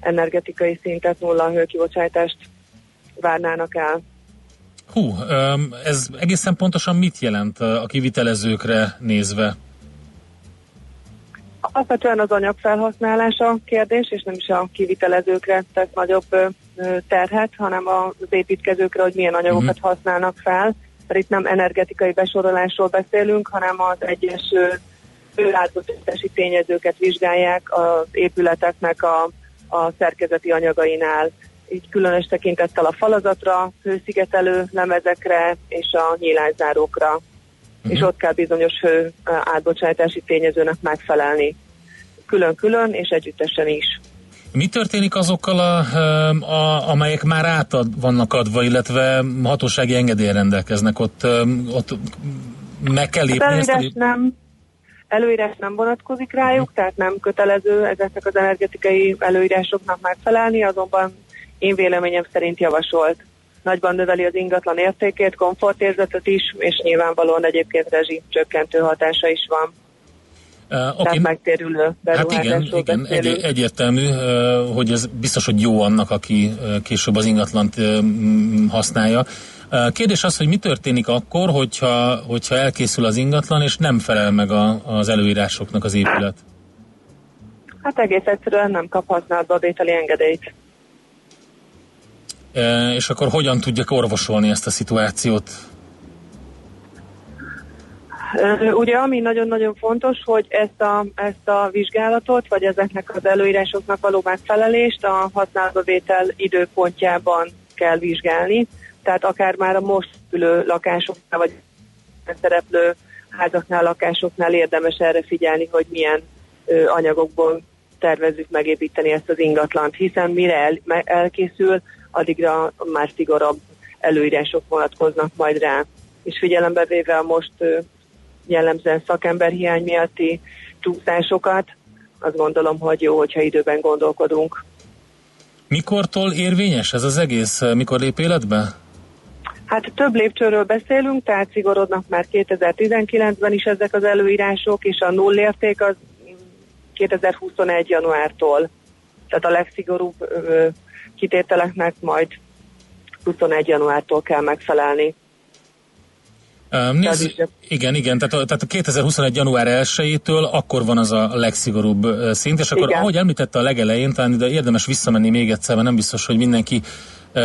energetikai szintet, nulla hőkibocsátást várnának el. Hú, ez egészen pontosan mit jelent a kivitelezőkre nézve? Alapvetően az anyagfelhasználása kérdés, és nem is a kivitelezőkre tesz nagyobb terhet, hanem az építkezőkre, hogy milyen anyagokat uh-huh. használnak fel. Mert itt nem energetikai besorolásról beszélünk, hanem az egyes főátbocsátási tényezőket vizsgálják az épületeknek a, a szerkezeti anyagainál így különös tekintettel a falazatra, hőszigetelő lemezekre és a nyílászárókra. Uh-huh. És ott kell bizonyos hő átbocsátási tényezőnek megfelelni. Külön-külön és együttesen is. Mi történik azokkal, a, a, amelyek már átad vannak adva, illetve hatósági engedélyen rendelkeznek? Ott, ott meg kell lépni? Hát előírás, nem, előírás nem vonatkozik rájuk, tehát nem kötelező ezeknek az energetikai előírásoknak megfelelni, azonban én véleményem szerint javasolt. Nagyban növeli az ingatlan értékét, komfortérzetet is, és nyilvánvalóan egyébként rezsi csökkentő hatása is van. Uh, okay. Megtérülő Hát igen, igen egy, egyértelmű, hogy ez biztos, hogy jó annak, aki később az ingatlant használja. Kérdés az, hogy mi történik akkor, hogyha, hogyha elkészül az ingatlan, és nem felel meg a, az előírásoknak az épület? Hát egész egyszerűen nem kap használatba vételi engedélyt. És akkor hogyan tudják orvosolni ezt a szituációt? Ugye ami nagyon-nagyon fontos, hogy ezt a, ezt a vizsgálatot, vagy ezeknek az előírásoknak való megfelelést a használatbevétel időpontjában kell vizsgálni, tehát akár már a most ülő lakásoknál, vagy szereplő házaknál, lakásoknál érdemes erre figyelni, hogy milyen ö, anyagokból tervezzük megépíteni ezt az ingatlant, hiszen mire el, elkészül, addigra már szigorabb előírások vonatkoznak majd rá. És figyelembe véve a most jellemzően szakemberhiány miatti csúszásokat, azt gondolom, hogy jó, hogyha időben gondolkodunk. Mikortól érvényes ez az egész? Mikor lép életbe? Hát több lépcsőről beszélünk, tehát szigorodnak már 2019-ben is ezek az előírások, és a nullérték az 2021. januártól. Tehát a legszigorúbb kitételeknek majd 21. januártól kell megfelelni. Nézd, igen, igen, tehát, tehát a 2021. január 1-től akkor van az a legszigorúbb szint, és akkor igen. ahogy említette a legelején, talán ide érdemes visszamenni még egyszer, mert nem biztos, hogy mindenki uh,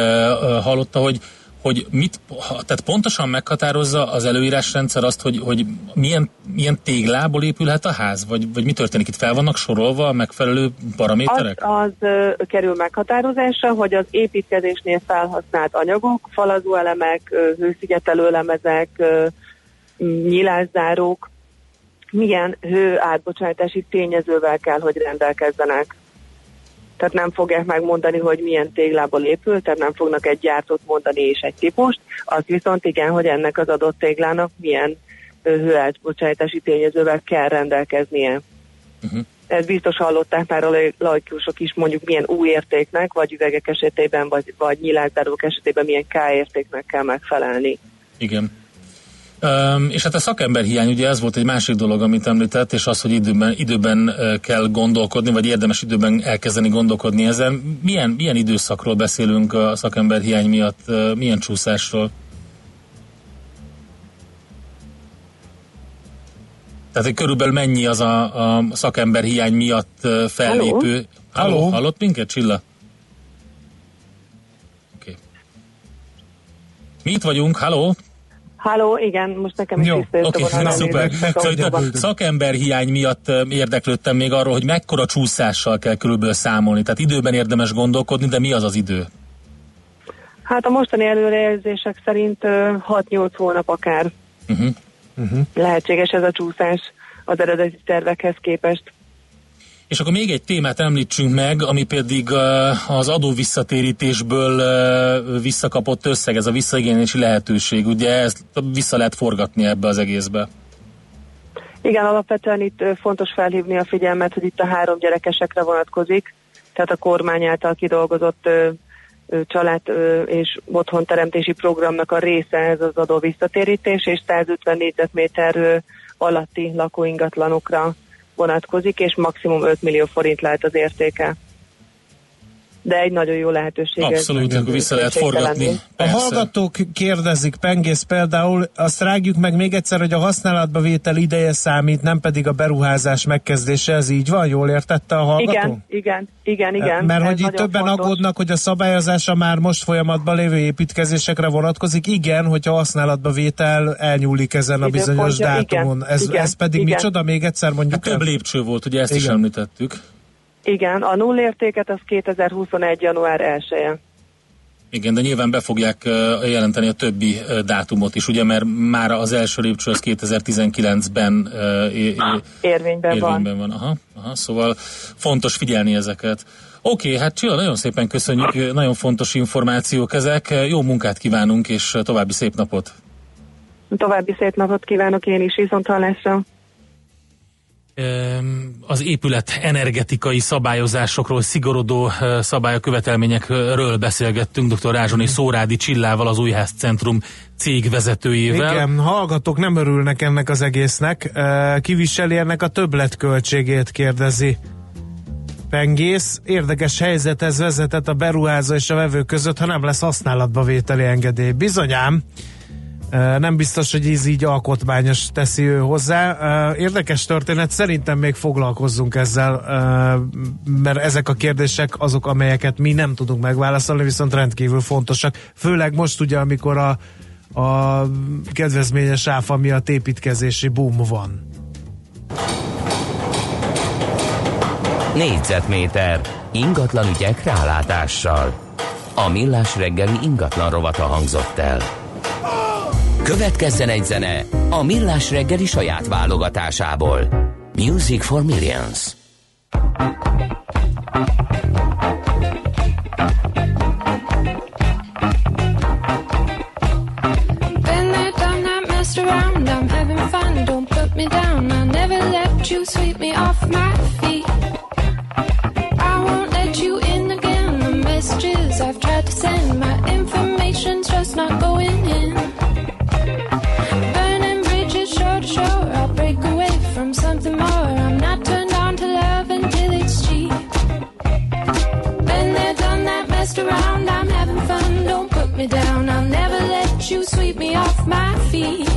hallotta, hogy hogy mit, tehát pontosan meghatározza az előírásrendszer azt, hogy, hogy milyen, milyen téglából épülhet a ház, vagy, vagy mi történik? Itt fel vannak sorolva a megfelelő paraméterek? Az, az ö, kerül meghatározásra, hogy az építkezésnél felhasznált anyagok, falazó elemek, ö, hőszigetelő lemezek, nyilászárók, milyen hő átbocsátási tényezővel kell, hogy rendelkezzenek tehát nem fogják megmondani, hogy milyen téglából épül, tehát nem fognak egy gyártót mondani és egy típust, az viszont igen, hogy ennek az adott téglának milyen hőeltbocsájtási tényezővel kell rendelkeznie. Uh-huh. Ez biztos hallották már a laikusok is, mondjuk milyen új értéknek, vagy üvegek esetében, vagy, vagy nyilázárók esetében milyen K értéknek kell megfelelni. Igen. Um, és hát a szakember hiány, ugye ez volt egy másik dolog, amit említett, és az, hogy időben, időben kell gondolkodni, vagy érdemes időben elkezdeni gondolkodni ezen. Milyen, milyen időszakról beszélünk a szakember hiány miatt, milyen csúszásról? Tehát, hogy körülbelül mennyi az a, a szakember hiány miatt fellépő... Halló? Halló? Hallott minket, Csilla? Oké. Mi itt vagyunk, halló? Halló, igen, most nekem is Jó, oké, vonal na, szuper. elnézést. Szóval itt a szakember hiány miatt érdeklődtem még arról, hogy mekkora csúszással kell körülbelül számolni. Tehát időben érdemes gondolkodni, de mi az az idő? Hát a mostani előrejelzések szerint ö, 6-8 hónap akár Uh-huh. Uh-huh. lehetséges ez a csúszás az eredeti tervekhez képest. És akkor még egy témát említsünk meg, ami pedig ö, az adó visszatérítésből ö, visszakapott összeg, ez a visszaigénylési lehetőség. Ugye ezt vissza lehet forgatni ebbe az egészbe. Igen, alapvetően itt ö, fontos felhívni a figyelmet, hogy itt a három gyerekesekre vonatkozik, tehát a kormány által kidolgozott család és otthonteremtési programnak a része ez az adó visszatérítés, és 150 négyzetméter alatti lakóingatlanokra vonatkozik, és maximum 5 millió forint lehet az értéke. De egy nagyon jó lehetőség. Abszolút, akkor vissza lehet forgatni. A hallgatók kérdezik, Pengész például, azt rágjuk meg még egyszer, hogy a használatba vétel ideje számít, nem pedig a beruházás megkezdése, ez így van? Jól értette a hallgató? Igen, igen, igen, igen. Mert ez hogy itt többen fontos. aggódnak, hogy a szabályozása már most folyamatban lévő építkezésekre vonatkozik. Igen, hogyha használatba vétel elnyúlik ezen a bizonyos igen, dátumon. Ez, igen, ez pedig igen. micsoda? Még egyszer mondjuk Hát több lépcső volt, ugye ezt is Igen. említettük. Igen, a nullértéket az 2021. január 1 -e. Igen, de nyilván be fogják jelenteni a többi dátumot is, ugye, mert már az első lépcső az 2019-ben ö, é- é- Érvényben van. érvényben van. Aha, aha, szóval fontos figyelni ezeket. Oké, hát Csilla, nagyon szépen köszönjük, nagyon fontos információk ezek. Jó munkát kívánunk, és további szép napot. További szép napot kívánok én is, viszont hallásra. Az épület energetikai szabályozásokról, szigorodó ö, szabályok, követelményekről beszélgettünk dr. Rázsoni Szórádi Csillával, az Újház Centrum cégvezetőjével. Igen, hallgatók nem örülnek ennek az egésznek. Kiviseli ennek a többletköltségét, kérdezi Pengész. Érdekes helyzethez vezetett a beruházó és a vevő között, ha nem lesz használatba vételi engedély. Bizonyám, nem biztos, hogy ez így alkotmányos teszi ő hozzá. Érdekes történet, szerintem még foglalkozzunk ezzel, mert ezek a kérdések azok, amelyeket mi nem tudunk megválaszolni, viszont rendkívül fontosak. Főleg most ugye, amikor a, a kedvezményes áfa miatt építkezési boom van. Négyzetméter ingatlan ügyek rálátással. A millás reggeli ingatlan rovata hangzott el. Következzen egy zene a millás reggeli saját válogatásából. Music for Millions. Been there, done that, messed around. I'm having fun. Don't put me down. I'll never let you sweep me off my feet. I won't let you in again. The messages I've tried to send, my information's just not going in. Down. I'll never let you sweep me off my feet.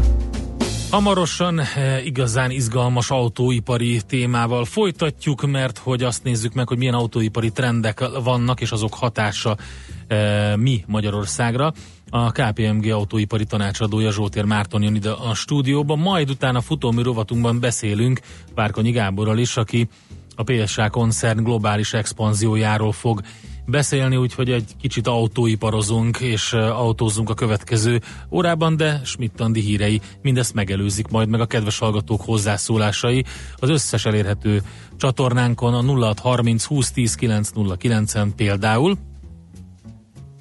Hamarosan eh, igazán izgalmas autóipari témával folytatjuk, mert hogy azt nézzük meg, hogy milyen autóipari trendek vannak, és azok hatása eh, mi Magyarországra. A KPMG autóipari tanácsadója Zsótér Márton jön ide a stúdióba, majd utána futómű rovatunkban beszélünk Várkonyi Gáborral is, aki a PSA koncern globális expanziójáról fog beszélni, úgyhogy egy kicsit autóiparozunk és autózunk a következő órában, de Schmidt-Andi hírei mindezt megelőzik majd meg a kedves hallgatók hozzászólásai az összes elérhető csatornánkon a 0630 2010 909-en például.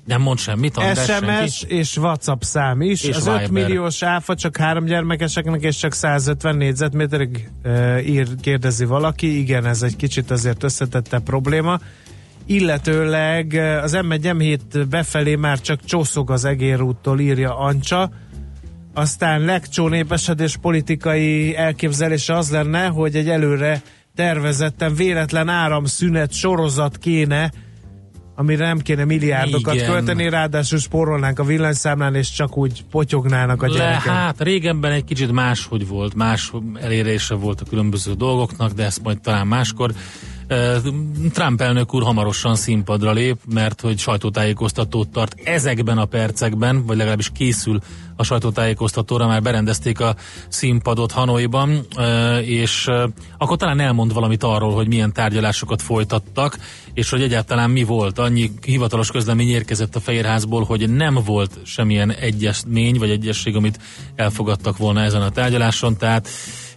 Nem mond semmit, András, SMS senki? és WhatsApp szám is. És az 5 Viber. milliós áfa csak három gyermekeseknek és csak 150 négyzetméterig e, ír, kérdezi valaki. Igen, ez egy kicsit azért összetette probléma. Illetőleg e, az M1 M7 befelé már csak csószog az egérúttól, írja Ancsa. Aztán legcsó népesedés politikai elképzelése az lenne, hogy egy előre tervezetten véletlen áramszünet sorozat kéne, amire nem kéne milliárdokat Igen. költeni, ráadásul spórolnánk a villanyszámlán, és csak úgy potyognának a Le, gyerekek. hát régenben egy kicsit máshogy volt, más elérése volt a különböző dolgoknak, de ezt majd talán máskor. Trump elnök úr hamarosan színpadra lép, mert hogy sajtótájékoztatót tart ezekben a percekben, vagy legalábbis készül a sajtótájékoztatóra, már berendezték a színpadot Hanoiban, és akkor talán elmond valamit arról, hogy milyen tárgyalásokat folytattak, és hogy egyáltalán mi volt. Annyi hivatalos közlemény érkezett a Fehérházból, hogy nem volt semmilyen egyezmény, vagy egyesség, amit elfogadtak volna ezen a tárgyaláson, tehát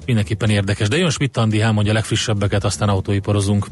mindenképpen érdekes. De jön Schmidt Andi, elmondja a legfrissebbeket, aztán autóiparozunk.